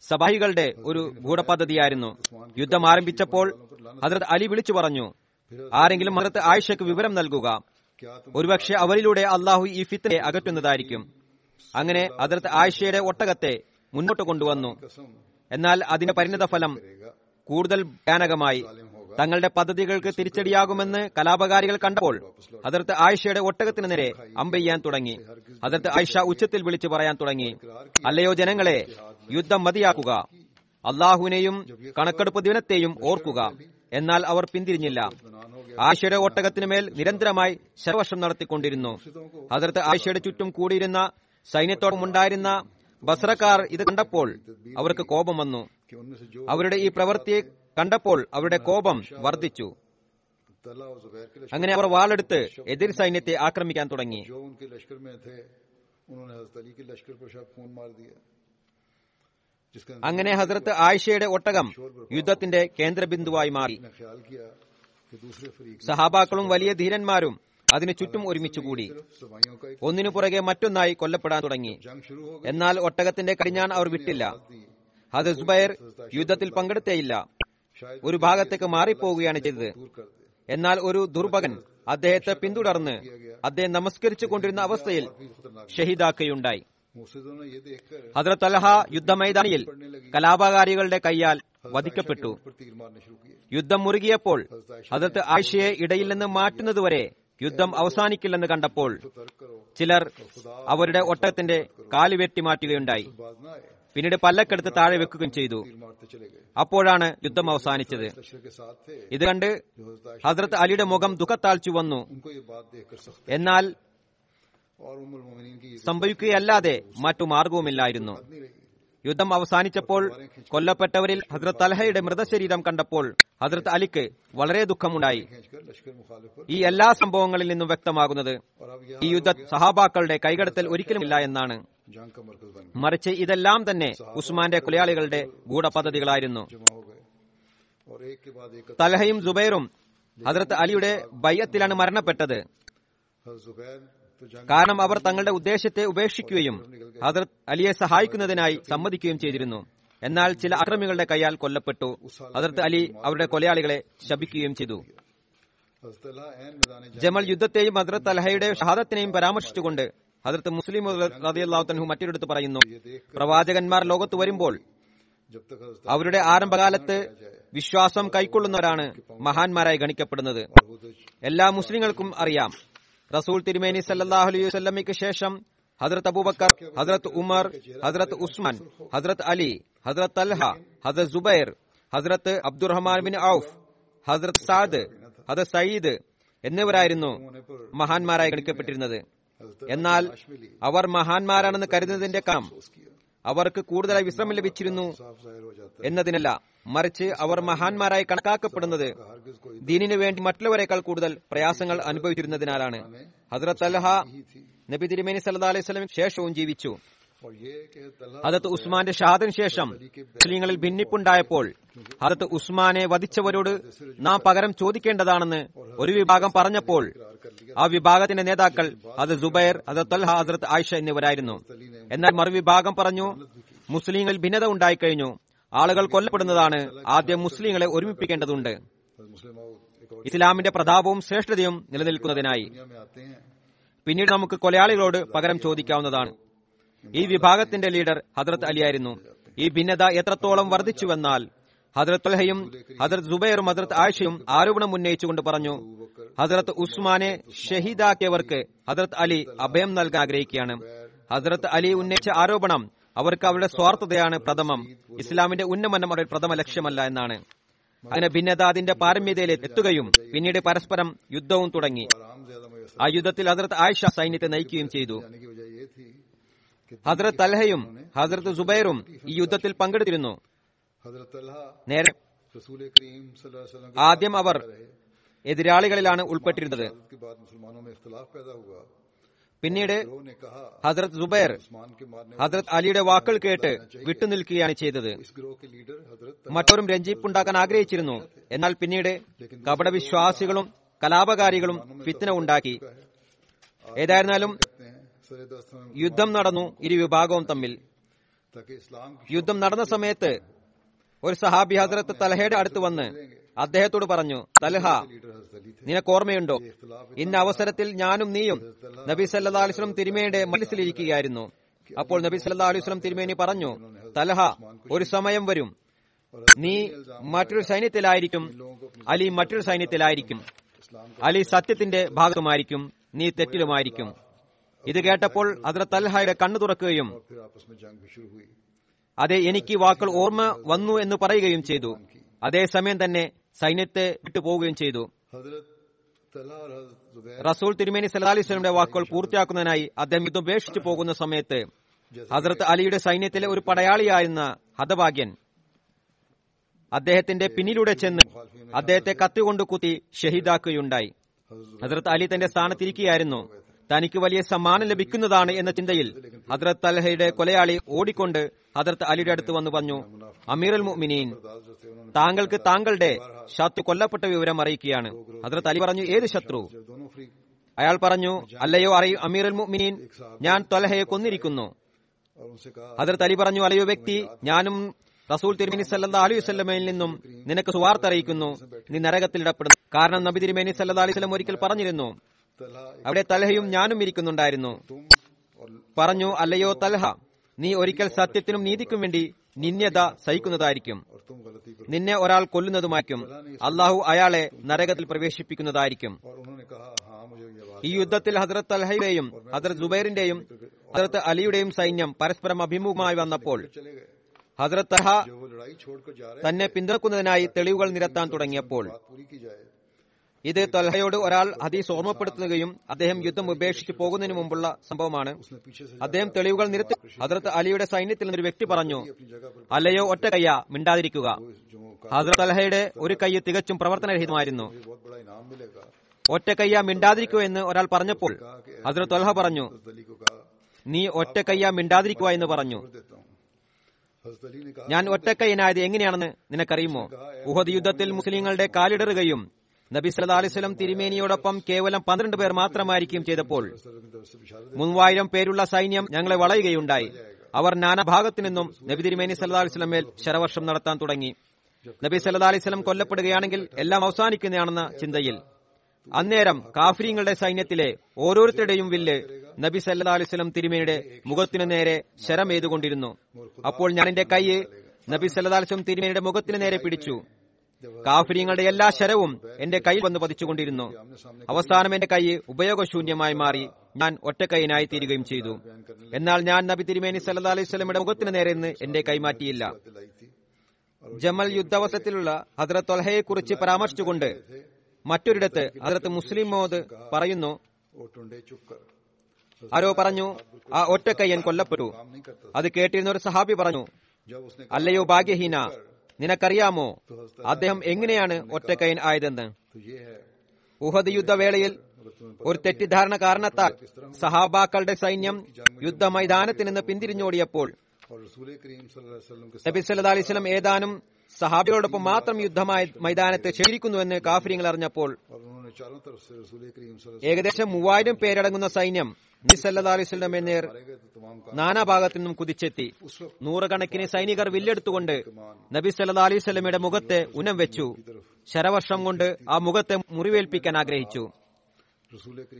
സബാഹികളുടെ ഒരു ഗൂഢപദ്ധതിയായിരുന്നു. യുദ്ധം ആരംഭിച്ചപ്പോൾ ഹജ്രത് അലി വിളിച്ചു പറഞ്ഞു ആരെങ്കിലും ഹജ്രത്ത് ആയിഷയ്ക്ക് വിവരം നൽകുക. ഒരുപക്ഷെ അവരിലൂടെ അള്ളാഹു ഈ ഫിത്തിനെ അകറ്റുന്നതായിരിക്കും. അങ്ങനെ അതിർത്ത് ആയിഷയുടെ ഒട്ടകത്തെ മുന്നോട്ട് കൊണ്ടുവന്നു. എന്നാൽ അതിന്റെ പരിണിത ഫലം കൂടുതൽ ഭയാനകമായി. തങ്ങളുടെ പദ്ധതികൾക്ക് തിരിച്ചടിയാകുമെന്ന് കലാപകാരികൾ കണ്ടപ്പോൾ അതിർത്ത് ആയിഷയുടെ ഒട്ടകത്തിന് നേരെ അമ്പെയ്യാൻ തുടങ്ങി. അതിർത്ത് ആയിഷ ഉച്ചത്തിൽ വിളിച്ചു പറയാൻ തുടങ്ങി. അല്ലയോ ജനങ്ങളെ യുദ്ധം മതിയാക്കുക. അള്ളാഹുവിനെയും കണക്കെടുപ്പ് ദിനത്തെയും ഓർക്കുക. എന്നാൽ അവർ പിന്തിരിഞ്ഞില്ല. ആയിഷയുടെ ഒട്ടകത്തിനുമേൽ നിരന്തരമായി ശരവർഷം നടത്തിക്കൊണ്ടിരുന്നു. അതിർത്ത് ആയിഷയുടെ ചുറ്റും കൂടിയിരുന്ന സൈന്യത്തോടുമുണ്ടായിരുന്ന ബസ്രക്കാർ ഇത് കണ്ടപ്പോൾ അവർക്ക് കോപം വന്നു. അവരുടെ ഈ പ്രവൃത്തിയെ കണ്ടപ്പോൾ അവരുടെ കോപം വർദ്ധിച്ചു. അങ്ങനെ അവർ വാളെടുത്ത് എതിർ സൈന്യത്തെ ആക്രമിക്കാൻ തുടങ്ങി. അങ്ങനെ ഹസരത്ത് ആയിഷയുടെ ഒട്ടകം യുദ്ധത്തിന്റെ കേന്ദ്രബിന്ദുവായി മാറി. സഹാബാക്കളും വലിയ ധീരന്മാരും അതിന് ചുറ്റും ഒരുമിച്ചുകൂടി ഒന്നിനു പുറകെ മറ്റൊന്നായി കൊല്ലപ്പെടാൻ തുടങ്ങി. എന്നാൽ ഒട്ടകത്തിന്റെ കടിഞ്ഞാൻ അവർ വിട്ടില്ല. ഹദസ്ബയർ യുദ്ധത്തിൽ പങ്കെടുത്തേയില്ല. ഒരു ഭാഗത്തേക്ക് മാറിപ്പോവുകയാണ് ചെയ്തത്. എന്നാൽ ഒരു ദുർഭകൻ അദ്ദേഹത്തെ പിന്തുടർന്ന് അദ്ദേഹം നമസ്കരിച്ചു കൊണ്ടിരുന്ന അവസ്ഥയിൽ ഷഹീദാക്കുകയുണ്ടായി. ഹദ്രത്ത് അലഹ യുദ്ധമൈതാനിയിൽ കലാപകാരികളുടെ കൈയാൽ വധിക്കപ്പെട്ടു. യുദ്ധം മുറുകിയപ്പോൾ ഹദ്രത്ത് ആയിഷയെ ഇടയിൽ നിന്ന് മാറ്റുന്നതുവരെ യുദ്ധം അവസാനിക്കില്ലെന്ന് കണ്ടപ്പോൾ ചിലർ അവരുടെ ഒട്ടകത്തിന്റെ കാലുവെട്ടി മാറ്റുകയുണ്ടായി. പിന്നീട് പല്ലക്കെടുത്ത് താഴെ വെക്കുകയും ചെയ്തു. അപ്പോഴാണ് യുദ്ധം അവസാനിച്ചത്. ഇത് കണ്ട് ഹസ്രത്ത് അലിയുടെ മുഖം ദുഃഖത്താഴ്ച വന്നു എന്നാൽ സംഭവിക്കുകയല്ലാതെ മറ്റു മാർഗവുമില്ലായിരുന്നു. യുദ്ധം അവസാനിച്ചപ്പോൾ കൊല്ലപ്പെട്ടവരിൽ ഹസ്രത്ത് അൽഹയുടെ മൃതശരീരം കണ്ടപ്പോൾ ഹസ്രത്ത് അലിക്ക് വളരെ ദുഃഖമുണ്ടായി. ഈ എല്ലാ സംഭവങ്ങളിൽ നിന്നും വ്യക്തമാകുന്നത് ഈ യുദ്ധ സഹാബാക്കളുടെ കൈകടത്തൽ ഒരിക്കലുമില്ല എന്നാണ്. മറിച്ച് ഇതെല്ലാം തന്നെ ഉസ്മാന്റെ കൊലയാളികളുടെ ഗൂഢപദ്ധതികളായിരുന്നു. തലഹയും ജുബൈറും ഹസ്രത്ത് അലിയുടെ ബയ്യത്തിലാണ് മരണപ്പെട്ടത്. കാരണം അവർ തങ്ങളുടെ ഉദ്ദേശത്തെ ഉപേക്ഷിക്കുകയും ഹജറത് അലിയെ സഹായിക്കുന്നതിനായി സമ്മതിക്കുകയും ചെയ്തിരുന്നു. എന്നാൽ ചില അക്രമികളുടെ കൈയാൽ കൊല്ലപ്പെട്ടു. ഹജറത്ത് അലി അവരുടെ കൊലയാളികളെ ശപിക്കുകയും ചെയ്തു. ജമൽ യുദ്ധത്തെയും ഹജറത്ത് അലഹയുടെ ഷഹാദത്തിനെയും പരാമർശിച്ചുകൊണ്ട് ഹജറത്ത് മുസ്ലിം റതിയല്ലാത്തൻഹു മറ്റൊരിടത്ത് പറയുന്നു പ്രവാചകന്മാർ ലോകത്ത് വരുമ്പോൾ അവരുടെ ആരംഭകാലത്ത് വിശ്വാസം കൈക്കൊള്ളുന്നവരാണ് മഹാന്മാരായി ഗണിക്കപ്പെടുന്നത്. എല്ലാ മുസ്ലിങ്ങൾക്കും അറിയാം റസൂൽ തിരുമേനി സല്ലാഹു അലൈഹി വല്ലമിക്ക് ശേഷം ഹദ്രത്ത് അബൂബക്കർ ഹദ്രത്ത് ഉമർ ഹദ്രത്ത് ഉസ്മാൻ ഹദ്രത്ത് അലി ഹദ്രത്ത് അൽഹ ഹദ്രത്ത് ജുബൈർ ഹദ്രത്ത് അബ്ദുറഹ്മാൻ ബിൻ ഔഫ് ഹദ്രത്ത് സാദ് ഹദ്രത്ത് സയ്യിദ് എന്നിവരായിരുന്നു മഹാന്മാരായി കളിക്കപ്പെട്ടിരുന്നത് എന്നാൽ അവർ മഹാന്മാരാണെന്ന് കരുതുന്നതിന്റെ കാം അവർക്ക് കൂടുതലായി വിശ്രമം ലഭിച്ചിരുന്നു എന്നതിനല്ല മറിച്ച് അവർ മഹാന്മാരായി കണക്കാക്കപ്പെടുന്നത്. ദീനിനു വേണ്ടി മറ്റുള്ളവരെക്കാൾ കൂടുതൽ പ്രയാസങ്ങൾ അനുഭവിച്ചിരുന്നതിനാലാണ്. ഹസ്രത്ത് അൽഹ നബി തിരുമേനി സല്ലാ അലൈഹി സ്വലം ശേഷവും ജീവിച്ചു. അതത് ഉസ്മാന്റെ ഷാദിന് ശേഷം മുസ്ലിങ്ങളിൽ ഭിന്നിപ്പുണ്ടായപ്പോൾ അതത് ഉസ്മാനെ വധിച്ചവരോട് നാം പകരം ചോദിക്കേണ്ടതാണെന്ന് ഒരു വിഭാഗം പറഞ്ഞപ്പോൾ ആ വിഭാഗത്തിന്റെ നേതാക്കൾ അത് ജുബൈർ ഹജത്ത് അൽ ഹാസ്രത്ത് ആയിഷ എന്നിവരായിരുന്നു. എന്നാൽ മറുവിഭാഗം പറഞ്ഞു മുസ്ലിങ്ങളിൽ ഭിന്നത ഉണ്ടായിക്കഴിഞ്ഞു. ആളുകൾ കൊല്ലപ്പെടുന്നതാണ് ആദ്യം മുസ്ലിങ്ങളെ ഒരുമിപ്പിക്കേണ്ടതുണ്ട്. ഇസ്ലാമിന്റെ പ്രതാപവും ശ്രേഷ്ഠതയും നിലനിൽക്കുന്നതിനായി. പിന്നീട് നമുക്ക് കൊലയാളികളോട് പകരം ചോദിക്കാവുന്നതാണ്. ഈ വിഭാഗത്തിന്റെ ലീഡർ ഹദ്രത്ത് അലിയായിരുന്നു. ഈ ഭിന്നത എത്രത്തോളം വർദ്ധിച്ചുവെന്നാൽ ഹദ്രത്ത് അൽഹയും ഹദ്രത്ത് ജുബൈറും ഹദ്രത്ത് ആയിഷയും ആരോപണം ഉന്നയിച്ചുകൊണ്ട് പറഞ്ഞു ഹദ്രത്ത് ഉസ്മാനെ ഷഹീദാക്കിയവർക്ക് ഹദ്രത്ത് അലി അഭയം നൽകാൻ ആഗ്രഹിക്കുകയാണ്. ഹദ്രത്ത് അലി ഉന്നയിച്ച ആരോപണം അവർക്ക് അവരുടെ സ്വാർത്ഥതയാണ് പ്രഥമം. ഇസ്ലാമിന്റെ ഉന്നമനം അവരുടെ പ്രഥമ ലക്ഷ്യമല്ല എന്നാണ്. അങ്ങനെ ഭിന്നത അതിന്റെ പാരമ്യതയിൽ എത്തുകയും പിന്നീട് പരസ്പരം യുദ്ധവും തുടങ്ങി. ആ യുദ്ധത്തിൽ അതിർത്ത് ആയിഷ സൈന്യത്തെ നയിക്കുകയും ചെയ്തു. ഹജ്രത് അൽഹയും ഹജ്രത് സുബൈറും ഈ യുദ്ധത്തിൽ പങ്കെടുത്തിരുന്നു. നേരെ ആദ്യം അവർ എതിരാളികളിലാണ് ഉൾപ്പെട്ടിരുന്നത്. പിന്നീട് ഹസ്രത് സുബൈർ ഹസ്രത് അലിയുടെ വാക്കുകൾ കേട്ട് വിട്ടുനിൽക്കുകയാണ് ചെയ്തത്. മറ്റവരും രഞ്ജിപ്പുണ്ടാക്കാൻ ആഗ്രഹിച്ചിരുന്നു. എന്നാൽ പിന്നീട് കപടവിശ്വാസികളും കലാപകാരികളും ഫിത്തിന ഉണ്ടാക്കി. ഏതായിരുന്നാലും യുദ്ധം നടന്നു ഇരു വിഭാഗവും തമ്മിൽ. യുദ്ധം നടന്ന സമയത്ത് ഒരു സഹാബി ഹസരത്ത് തലഹയുടെ അടുത്ത് വന്ന് അദ്ദേഹത്തോട് പറഞ്ഞു തലഹ നിനക്ക് ഓർമ്മയുണ്ടോ? ഇന്ന അവസരത്തിൽ ഞാനും നീയും നബി സല്ലാ അലിസ്ലം തിരുമേനിയുടെ മനസ്സിലിരിക്കുകയായിരുന്നു അപ്പോൾ നബി സല്ലാ അലിസ്ലം തിരുമേനി പറഞ്ഞു തലഹ ഒരു സമയം വരും. നീ മറ്റൊരു സൈന്യത്തിലായിരിക്കും. അലി മറ്റൊരു സൈന്യത്തിലായിരിക്കും. അലി സത്യത്തിന്റെ ഭാഗമായിരിക്കും നീ തെറ്റിലുമായിരിക്കും. ഇത് കേട്ടപ്പോൾ ഹസ്രത്ത് അൽഹായുടെ കണ്ണു തുറക്കുകയും അതെ എനിക്ക് വാക്കുകൾ ഓർമ്മ വന്നു എന്ന് പറയുകയും ചെയ്തു. അതേസമയം തന്നെ സൈന്യത്തെ വിട്ടുപോവുകയും ചെയ്തു. റസൂൽ തിരുമേനി സലാലിസ്ലമിന്റെ വാക്കുകൾ പൂർത്തിയാക്കുന്നതിനായി അദ്ദേഹം ഇത് ഉപേക്ഷിച്ചു പോകുന്ന സമയത്ത് ഹസ്രത്ത് അലിയുടെ സൈന്യത്തിലെ ഒരു പടയാളിയായിരുന്ന ഹതഭാഗ്യൻ അദ്ദേഹത്തിന്റെ പിന്നിലൂടെ ചെന്ന് അദ്ദേഹത്തെ കത്തികൊണ്ട് കുത്തി ഷഹീദാക്കുകയുണ്ടായി. ഹസ്രത്ത് അലി തന്റെ സ്ഥാനത്തിരിക്കുകയായിരുന്നു തനിക്ക് വലിയ സമ്മാനം ലഭിക്കുന്നതാണ് എന്ന ചിന്തയിൽ ഹദ്രത്ത് തൽഹയുടെ കൊലയാളി ഓടിക്കൊണ്ട് ഹദ്രത്ത് അലിയുടെ അടുത്ത് വന്നു പറഞ്ഞു അമീറുൽ മുഅ്മിനീൻ താങ്കൾക്ക് താങ്കളുടെ ശത്രു കൊല്ലപ്പെട്ട വിവരം അറിയിക്കുകയാണ്. ഹദ്രത്ത് അലി പറഞ്ഞു ഏത് ശത്രു? അയാൾ പറഞ്ഞു അല്ലയോ അറിയൂ അമീറുൽ മുഅ്മിനീൻ ഞാൻ തൊലഹയെ കൊന്നിരിക്കുന്നു. ഹദ്രത്ത് അലി പറഞ്ഞു അലയോ വ്യക്തി ഞാനും റസൂൽ തിരുമേനി സല്ലാ അലൈഹി സ്വല്ലമയിൽ നിന്നും നിനക്ക് സുവാർത്ത അറിയിക്കുന്നു. നീ ഇടപെടുന്നു കാരണം നബി തിരുമേനി സല്ലാ അലൈഹി ഒരിക്കൽ പറഞ്ഞിരുന്നു അവിടെ തൽഹയും ഞാനും ഇരിക്കുന്നുണ്ടായിരുന്നു. പറഞ്ഞു അല്ലയോ തൽഹ നീ ഒരിക്കൽ സത്യത്തിനും നീതിക്കും വേണ്ടി നിന്യത സഹിക്കുന്നതായിരിക്കും. നിന്നെ ഒരാൾ കൊല്ലുന്നതുമായിരിക്കും. അള്ളാഹു അയാളെ നരകത്തിൽ പ്രവേശിപ്പിക്കുന്നതായിരിക്കും. ഈ യുദ്ധത്തിൽ ഹജറത്ത് അൽഹയുടെയും ഹജറത് ജുബൈറിന്റെയും ഹജറത്ത് അലിയുടെയും സൈന്യം പരസ്പരം അഭിമുഖമായി വന്നപ്പോൾ ഹജറത്ത് തന്നെ പിന്തുണക്കുന്നതിനായി തെളിവുകൾ നിരത്താൻ തുടങ്ങിയപ്പോൾ ഇത് തൊൽഹയോട് ഒരാൾ ഹദീസ് ഓർമ്മപ്പെടുത്തുകയും അദ്ദേഹം യുദ്ധം ഉപേക്ഷിച്ച് പോകുന്നതിന് മുമ്പുള്ള സംഭവമാണ്. അദ്ദേഹം തെളിവുകൾ നിരത്തി ഹസ്രത്ത് അലിയുടെ സൈന്യത്തിൽ നിന്നൊരു വ്യക്തി പറഞ്ഞു അല്ലയോ ഒറ്റ കയ്യ മിണ്ടാതിരിക്കുക. ഹസ്രത്ത് അലഹയുടെ ഒരു കൈ തികച്ചും പ്രവർത്തനരഹിതമായിരുന്നു. ഒറ്റ കയ്യ മിണ്ടാതിരിക്കുക എന്ന് ഒരാൾ പറഞ്ഞപ്പോൾ ഹസ്രത്ത് അലഹ പറഞ്ഞു നീ ഒറ്റ കയ്യ മിണ്ടാതിരിക്കുക എന്ന് പറഞ്ഞു. ഞാൻ ഒറ്റക്കയ്യനായത് എങ്ങനെയാണെന്ന് നിനക്കറിയുമോ? ഉഹദ് യുദ്ധത്തിൽ മുസ്ലിങ്ങളുടെ കാലിടറുകയും നബി സല്ലാ അലിസ്വലം തിരുമേനിയോടൊപ്പം കേവലം പന്ത്രണ്ട് പേർ മാത്രമായിരിക്കും ചെയ്തപ്പോൾ മൂവായിരം പേരുള്ള സൈന്യം ഞങ്ങളെ വളയുകയുണ്ടായി. അവർ നാനാഭാഗത്തു നിന്നും നബി തിരുമേനി സല്ലാ മേൽ ശരവർഷം നടത്താൻ തുടങ്ങി. നബി സല്ലാ അലിസ്ലം കൊല്ലപ്പെടുകയാണെങ്കിൽ എല്ലാം അവസാനിക്കുന്നതാണെന്ന ചിന്തയിൽ. അന്നേരം കാഫ്രീങ്ങളുടെ സൈന്യത്തിലെ ഓരോരുത്തരുടെയും വില്ല് നബി സല്ലാ അലിസ്ലം തിരുമേനിയുടെ മുഖത്തിനു നേരെ ശരം എയ്തുകൊണ്ടിരുന്നു അപ്പോൾ ഞാൻ എന്റെ കൈ നബി സല്ലാ അലിസ്ലം തിരുമേനിയുടെ മുഖത്തിനു നേരെ പിടിച്ചു. കാഫര്യങ്ങളുടെ എല്ലാ ശരവും എന്റെ കൈ വന്ന് പതിച്ചുകൊണ്ടിരുന്നു. അവസാനം എന്റെ കൈ ഉപയോഗശൂന്യമായി മാറി ഞാൻ ഒറ്റക്കൈനായി തീരുകയും ചെയ്തു. എന്നാൽ ഞാൻ നബി തിരുമേനി സല്ലാ അലൈഹി സ്വലമിയുടെ മുഖത്തിന് നേരെ നിന്ന് എന്റെ കൈമാറ്റിയില്ല ജമൽ യുദ്ധാവസത്തിലുള്ള ഹദ്രത്ത് ഒൽഹയെക്കുറിച്ച് പരാമർശിച്ചുകൊണ്ട് മറ്റൊരിടത്ത് ഹദ്രത്ത് മുസ്ലിം മോദ് പറയുന്നു ആരോ പറഞ്ഞു ആ ഒറ്റക്കയ്യൻ കൊല്ലപ്പെട്ടു. അത് കേട്ടിരുന്ന ഒരു സഹാബി പറഞ്ഞു അല്ലയോ ഭാഗ്യഹീന നിനക്കറിയാമോ? അദ്ദേഹം എങ്ങനെയാണ് ഒറ്റക്കൈൻ ആയതെന്ന്? ഉഹദ് യുദ്ധവേളയിൽ ഒരു തെറ്റിദ്ധാരണ കാരണത്താൽ സഹാബാക്കളുടെ സൈന്യം യുദ്ധ മൈതാനത്തിൽ നിന്ന് പിന്തിരിഞ്ഞോടിയപ്പോൾ നബി സല്ലാ അലിസ്ലം ഏതാനും സഹാബിയോടൊപ്പം മാത്രം യുദ്ധമായ മൈതാനത്ത് ക്ഷേരിക്കുന്നുവെന്ന് കാഫര്യങ്ങൾ അറിഞ്ഞപ്പോൾ ഏകദേശം മൂവായിരം പേരടങ്ങുന്ന സൈന്യം നിസല്ലാ അലിസ്വല്ലം എന്നേർ നാനാഭാഗത്തു നിന്നും കുതിച്ചെത്തി. നൂറുകണക്കിന് സൈനികർ വില്ലെടുത്തുകൊണ്ട് നബി സല്ലാ അലിസ്വല്ലമയുടെ മുഖത്തെ ഉനം വെച്ചു. ശരവർഷം കൊണ്ട് ആ മുഖത്തെ മുറിവേൽപ്പിക്കാൻ ആഗ്രഹിച്ചു.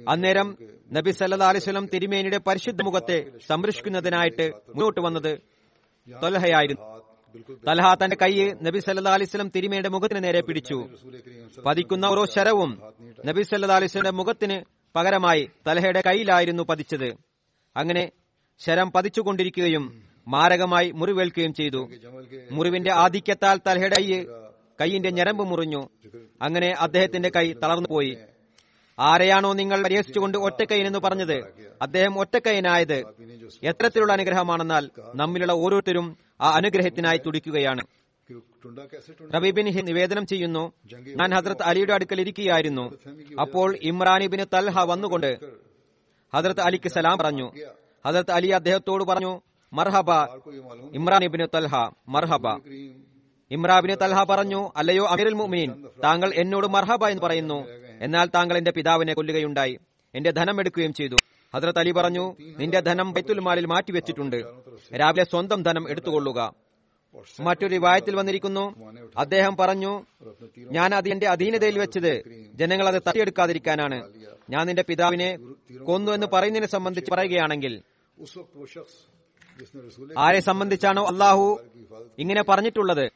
അന്നേരം നബി സല്ലാ അലിസ്വലം തിരുമേനിയുടെ പരിശുദ്ധ മുഖത്തെ സംരക്ഷിക്കുന്നതിനായിട്ട് മുന്നോട്ട് വന്നത് തൊലഹയായിരുന്നു തലഹ തന്റെ കൈ നബി സല്ലാ അലിസ്ലം തിരുമയുടെ മുഖത്തിന് നേരെ പിടിച്ചു. പതിക്കുന്ന ഓരോ ശരവും നബി സല്ലാ അലിസ്ലിന്റെ മുഖത്തിന് പകരമായി തലഹയുടെ കൈയിലായിരുന്നു പതിച്ചത്. അങ്ങനെ ശരം പതിച്ചുകൊണ്ടിരിക്കുകയും മാരകമായി മുറിവേൽക്കുകയും ചെയ്തു. മുറിവിന്റെ ആധിക്യത്താൽ തലഹയുടെ കൈ കൈയിന്റെ ഞരമ്പ് മുറിഞ്ഞു. അങ്ങനെ അദ്ദേഹത്തിന്റെ കൈ തളർന്നുപോയി. ആരെയാണോ നിങ്ങൾ പരിഹസിച്ചുകൊണ്ട് ഒറ്റക്കൈനെന്ന് പറഞ്ഞത്? അദ്ദേഹം ഒറ്റക്കൈനായത് എത്തരത്തിലുള്ള അനുഗ്രഹമാണെന്നാൽ നമ്മിലുള്ള ഓരോരുത്തരും ആ അനുഗ്രഹത്തിനായി തുടിക്കുകയാണ്. റബീബിൻ നിവേദനം ചെയ്യുന്നു. ഞാൻ ഹസ്രത്ത് അലിയുടെ അടുക്കൽ ഇരിക്കുകയായിരുന്നു. അപ്പോൾ ഇമ്രാനിബിന് തൽഹ വന്നുകൊണ്ട് ഹസ്രത്ത് അലിക്ക് സലാം പറഞ്ഞു. ഹസ്രത്ത് അലി അദ്ദേഹത്തോട് പറഞ്ഞു മർഹബ ഇമ്രാനിബിന് തൽഹ മർഹബ. ഇമ്രാബിന് തൽഹ പറഞ്ഞു അല്ലയോ അമീർ മുഅ്മിനീൻ താങ്കൾ എന്നോട് മർഹബ എന്ന് പറയുന്നു. എന്നാൽ താങ്കൾ എന്റെ പിതാവിനെ കൊല്ലുകയുണ്ടായി. എന്റെ ധനം എടുക്കുകയും ചെയ്തു. ഹദ്രത്ത് അലി പറഞ്ഞു നിന്റെ ധനം ബൈത്തുൽമാലിൽ മാറ്റിവെച്ചിട്ടുണ്ട്. രാവിലെ സ്വന്തം ധനം എടുത്തുകൊള്ളുക. മറ്റൊരു വായത്തിൽ വന്നിരിക്കുന്നു അദ്ദേഹം പറഞ്ഞു ഞാൻ അത് എന്റെ അധീനതയിൽ വെച്ചത് ജനങ്ങൾ അത് തട്ടിയെടുക്കാതിരിക്കാനാണ്. ഞാൻ നിന്റെ പിതാവിനെ കൊന്നു എന്ന് പറയുന്നതിനെ സംബന്ധിച്ച് പറയുകയാണെങ്കിൽ ആരെ സംബന്ധിച്ചാണോ അള്ളാഹു ഇങ്ങനെ പറഞ്ഞിട്ടുള്ളത്?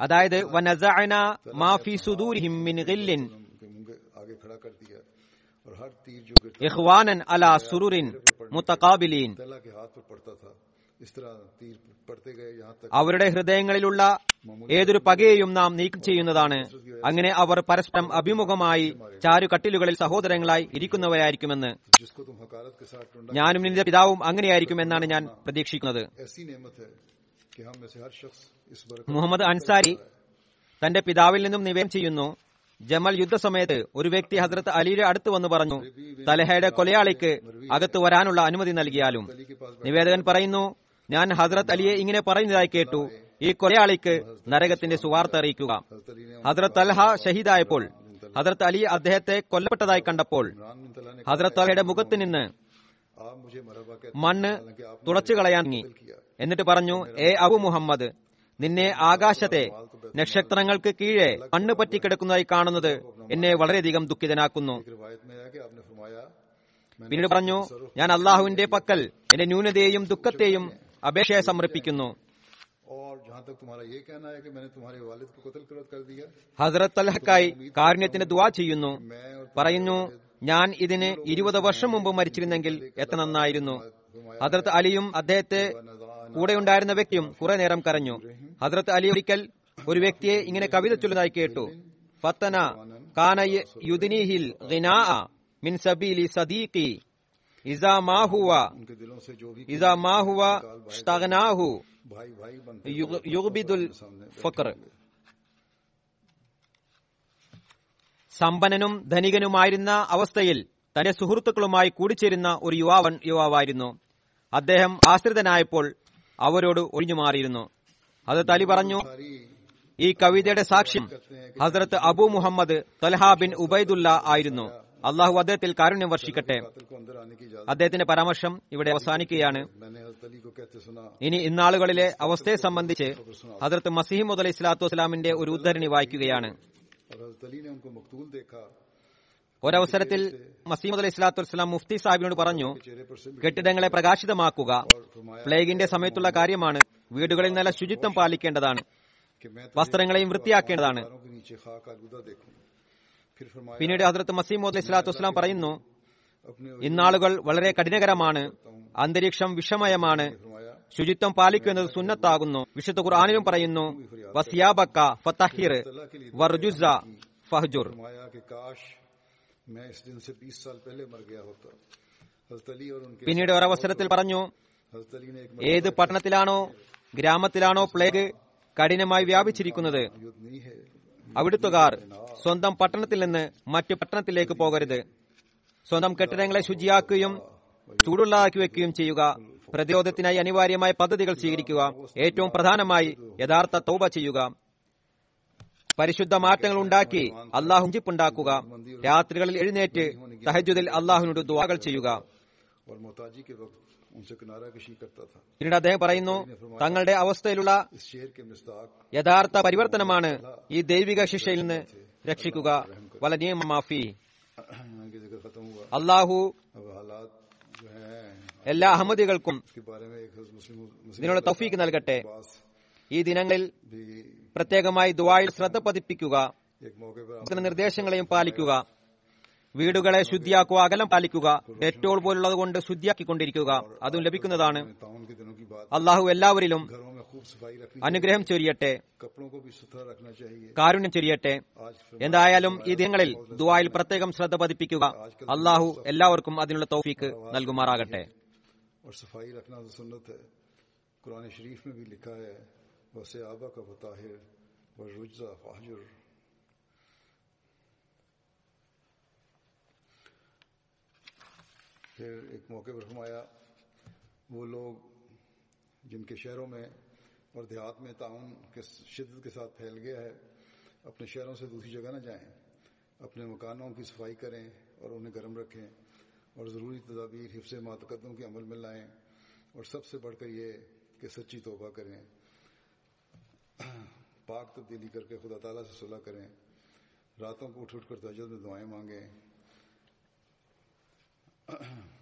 അതായത് വനസഅന മാഫി സുദൂരിഹിം മിൻ അലാ അവരുടെ ഹൃദയങ്ങളിലുള്ള ഏതൊരു പകയെയും നാം നീക്കം ചെയ്യുന്നതാണ്. അങ്ങനെ അവർ പരസ്പരം അഭിമുഖമായി ചാരുകട്ടിലുകളിൽ സഹോദരങ്ങളായി ഇരിക്കുന്നവരായിരിക്കുമെന്ന്. ഞാനും നിന്റെ പിതാവും അങ്ങനെയായിരിക്കുമെന്നാണ് ഞാൻ പ്രതീക്ഷിക്കുന്നത്. മുഹമ്മദ് അൻസാരി തന്റെ പിതാവിൽ നിന്നും നിവേദനം ചെയ്യുന്നു. ജമൽ യുദ്ധസമയത്ത് ഒരു വ്യക്തി ഹസ്രത്ത് അലിയുടെ അടുത്ത് വന്നു പറഞ്ഞു തലഹയുടെ കൊലയാളിക്ക് അകത്ത് വരാനുള്ള അനുമതി നൽകിയാലും. നിവേദകൻ പറയുന്നു ഞാൻ ഹസ്രത്ത് അലിയെ ഇങ്ങനെ പറയുന്നതായി കേട്ടു. ഈ കൊലയാളിക്ക് നരകത്തിന്റെ സുവാർത്ത അറിയിക്കുക. ഹസ്രത്ത് അൽഹ ഷഹീദായപ്പോൾ ഹസ്രത്ത് അലി അദ്ദേഹത്തെ കൊല്ലപ്പെട്ടതായി കണ്ടപ്പോൾ ഹസ്രത്ത് അലയുടെ മുഖത്ത് നിന്ന് മണ്ണ് തുടച്ചു കളയാൻ എന്നിട്ട് പറഞ്ഞു ഏ അബു മുഹമ്മദ് നിന്നെ ആകാശത്തെ നക്ഷത്രങ്ങൾക്ക് കീഴെ മണ്ണ് പറ്റിക്കിടക്കുന്നതായി കാണുന്നത് എന്നെ വളരെയധികം ദുഃഖിതനാക്കുന്നു. പിന്നീട് പറഞ്ഞു ഞാൻ അള്ളാഹുവിന്റെ പക്കൽ എന്റെ ന്യൂനതയെയും ദുഃഖത്തെയും അപേക്ഷയെ സമർപ്പിക്കുന്നു. ഹസ്രത്ത് അൽഹക്കായി കാരുണ്യത്തിന് ദുവാ ചെയ്യുന്നു. പറയുന്നു ഞാൻ ഇതിന് ഇരുപത് വർഷം മുമ്പ് മരിച്ചിരുന്നെങ്കിൽ എത്ര നന്നായിരുന്നു. ഹസരത്ത് അലിയും അദ്ദേഹത്തെ കൂടെയുണ്ടായിരുന്ന വ്യക്തിയും കുറെ നേരം കരഞ്ഞു. ഹദ്രത്ത് അലി ഒരിക്കൽ ഒരു വ്യക്തിയെ ഇങ്ങനെ കവിത ചൊല്ലുന്നതായി കേട്ടു. ഫത്തന കാന യുദിനിഹിൽ മിൻ സബീലി സദീഖി. സമ്പന്നനും ധനികനുമായിരുന്ന അവസ്ഥയിൽ തന്റെ സുഹൃത്തുക്കളുമായി കൂടിച്ചേരുന്ന ഒരു യുവാവൻ യുവാവായിരുന്നു. അദ്ദേഹം ആശ്രിതനായപ്പോൾ അവരോട് ഒഴിഞ്ഞു മാറിയിരുന്നു അത് തലി പറഞ്ഞു ഈ കവിതയുടെ സാക്ഷ്യം ഹസരത്ത് Abu Muhammad Talha bin Ubaidullah ആയിരുന്നു. അള്ളാഹു അദ്ദേഹത്തിൽ കാരുണ്യം വർഷിക്കട്ടെ. അദ്ദേഹത്തിന്റെ പരാമർശം ഇവിടെ അവസാനിക്കുകയാണ്. ഇനി ഇന്നാളുകളിലെ അവസ്ഥയെ സംബന്ധിച്ച് ഹജറത്ത് മസിഹിമുദ് അലൈഹി സ്വലാത്തു വസ്സലാമിന്റെ ഒരു ഉദ്ധരണി വായിക്കുകയാണ്. ഒരവസരത്തിൽ മസീമദ് അലൈഹി സ്വലാത്തു വസ്സലാം മുഫ്തി സാഹിബിനോട് പറഞ്ഞു കെട്ടിടങ്ങളെ പ്രകാശിതമാക്കുക. പ്ലേഗിന്റെ സമയത്തുള്ള കാര്യമാണ് വീടുകളിൽ നല്ല ശുചിത്വം പാലിക്കേണ്ടതാണ്. വസ്ത്രങ്ങളെയും വൃത്തിയാക്കേണ്ടതാണ്. പിന്നീട് ഹസരത്ത് മസീമോദ് അലൈഹി സ്വലാത്തു വസ്സലാം പറയുന്നു ഇന്നാളുകൾ വളരെ കഠിനകരമാണ് അന്തരീക്ഷം വിഷമയമാണ് ശുചിത്വം പാലിക്കൂ എന്നത് സുന്നത്താകുന്നു. വിശുദ്ധ ഖുർആാനിലും പറയുന്നു വസിയാബക്ക ഫതഹിർ വർജുസ ഫഹജുർ. പിന്നീട് ഒരവസരത്തിൽ പറഞ്ഞു ഏത് പട്ടണത്തിലാണോ ഗ്രാമത്തിലാണോ പ്ലേഗ് കഠിനമായി വ്യാപിച്ചിരിക്കുന്നത് അവിടുത്തുകാർ സ്വന്തം പട്ടണത്തിൽ നിന്ന് മറ്റു പട്ടണത്തിലേക്ക് പോകരുത്. സ്വന്തം കെട്ടിടങ്ങളെ ശുചിയാക്കുകയും ചൂടുള്ളതാക്കി വെക്കുകയും ചെയ്യുക. പ്രതിരോധത്തിനായി അനിവാര്യമായ പദ്ധതികൾ സ്വീകരിക്കുക. ഏറ്റവും പ്രധാനമായി യഥാർത്ഥ തൗബ ചെയ്യുക. പരിശുദ്ധ മാറ്റങ്ങൾ ഉണ്ടാക്കി അള്ളാഹു ജിപ്പുണ്ടാക്കുക രാത്രികളിൽ എഴുന്നേറ്റ് തഹജുദിൽ അള്ളാഹുവിനോട് ദുവാകൾ ചെയ്യുക. പിന്നീട് അദ്ദേഹം പറയുന്നു തങ്ങളുടെ അവസ്ഥയിലുള്ള യഥാർത്ഥ പരിവർത്തനമാണ് ഈ ദൈവിക ശിക്ഷയിൽ നിന്ന് രക്ഷിക്കുക. മാഫി. അള്ളാഹു എല്ലാ അഹമ്മദികൾക്കും ഇതിനുള്ള തൗഫീക്ക് നൽകട്ടെ. ഈ ദിനങ്ങളിൽ പ്രത്യേകമായി ദുബായിൽ ശ്രദ്ധ പതിപ്പിക്കുക. നിർദ്ദേശങ്ങളെയും പാലിക്കുക. വീടുകളെ ശുദ്ധിയാക്കുക അകലം പാലിക്കുക. പെട്രോൾ പോലുള്ളത് കൊണ്ട് ശുദ്ധിയാക്കിക്കൊണ്ടിരിക്കുക. അതും ലഭിക്കുന്നതാണ്. അള്ളാഹു എല്ലാവരിലും അനുഗ്രഹം ചൊരിയട്ടെ. കാരുണ്യം ചൊരിയട്ടെ. എന്തായാലും ഈ ദിനങ്ങളിൽ ദുബായിൽ പ്രത്യേകം ശ്രദ്ധ പതിപ്പിക്കുക. അള്ളാഹു എല്ലാവർക്കും അതിനുള്ള തോഫീക്ക് നൽകുമാറാകട്ടെ. و آبا کا بطاہر و رجزہ فاجر پھر ایک موقع پر فرمایا، وہ لوگ جن کے شہروں میں اور دیہات میں تعاون کے شدت کے ساتھ پھیل گیا ہے، اپنے شہروں سے دوسری جگہ نہ جائیں۔ اپنے مکانوں کی صفائی کریں اور انہیں گرم رکھیں اور ضروری تدابیر، حفظ ماتقدوں کے عمل میں لائیں اور سب سے بڑھ کر یہ کہ سچی توبہ کریں۔ پاک تبدیلی کر کے خدا تعالیٰ سے صلاح کریں۔ راتوں کو اٹھ اٹھ کر تجد میں دعائیں مانگیں۔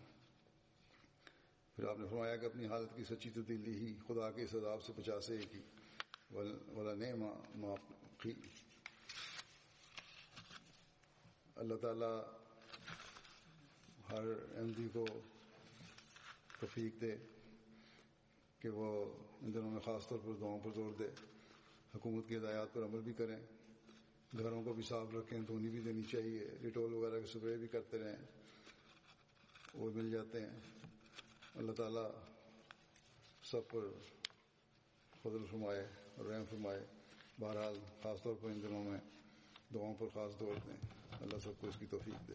پھر آپ نے فرمایا کہ اپنی حالت کی سچی تبدیلی ہی خدا کے اس عذاب سے بچا سے ایک والا نے معافی اللہ تعالیٰ ہر احمدی کو تفیق دے کہ وہ ان دنوں میں خاص طور پر دعاؤں پر زور دے۔ حکومت کی ہدایات پر عمل بھی کریں، گھروں کو بھی صاف رکھیں، دھونی بھی دینی چاہیے، ڈیٹول وغیرہ کے سپرے بھی کرتے رہیں، وہ مل جاتے ہیں۔ اللہ تعالیٰ سب پر فضل فرمائے اور رحم فرمائے۔ بہرحال خاص طور پر ان دنوں میں دعاؤں پر خاص طور دیں۔ اللہ سب کو اس کی توفیق دے۔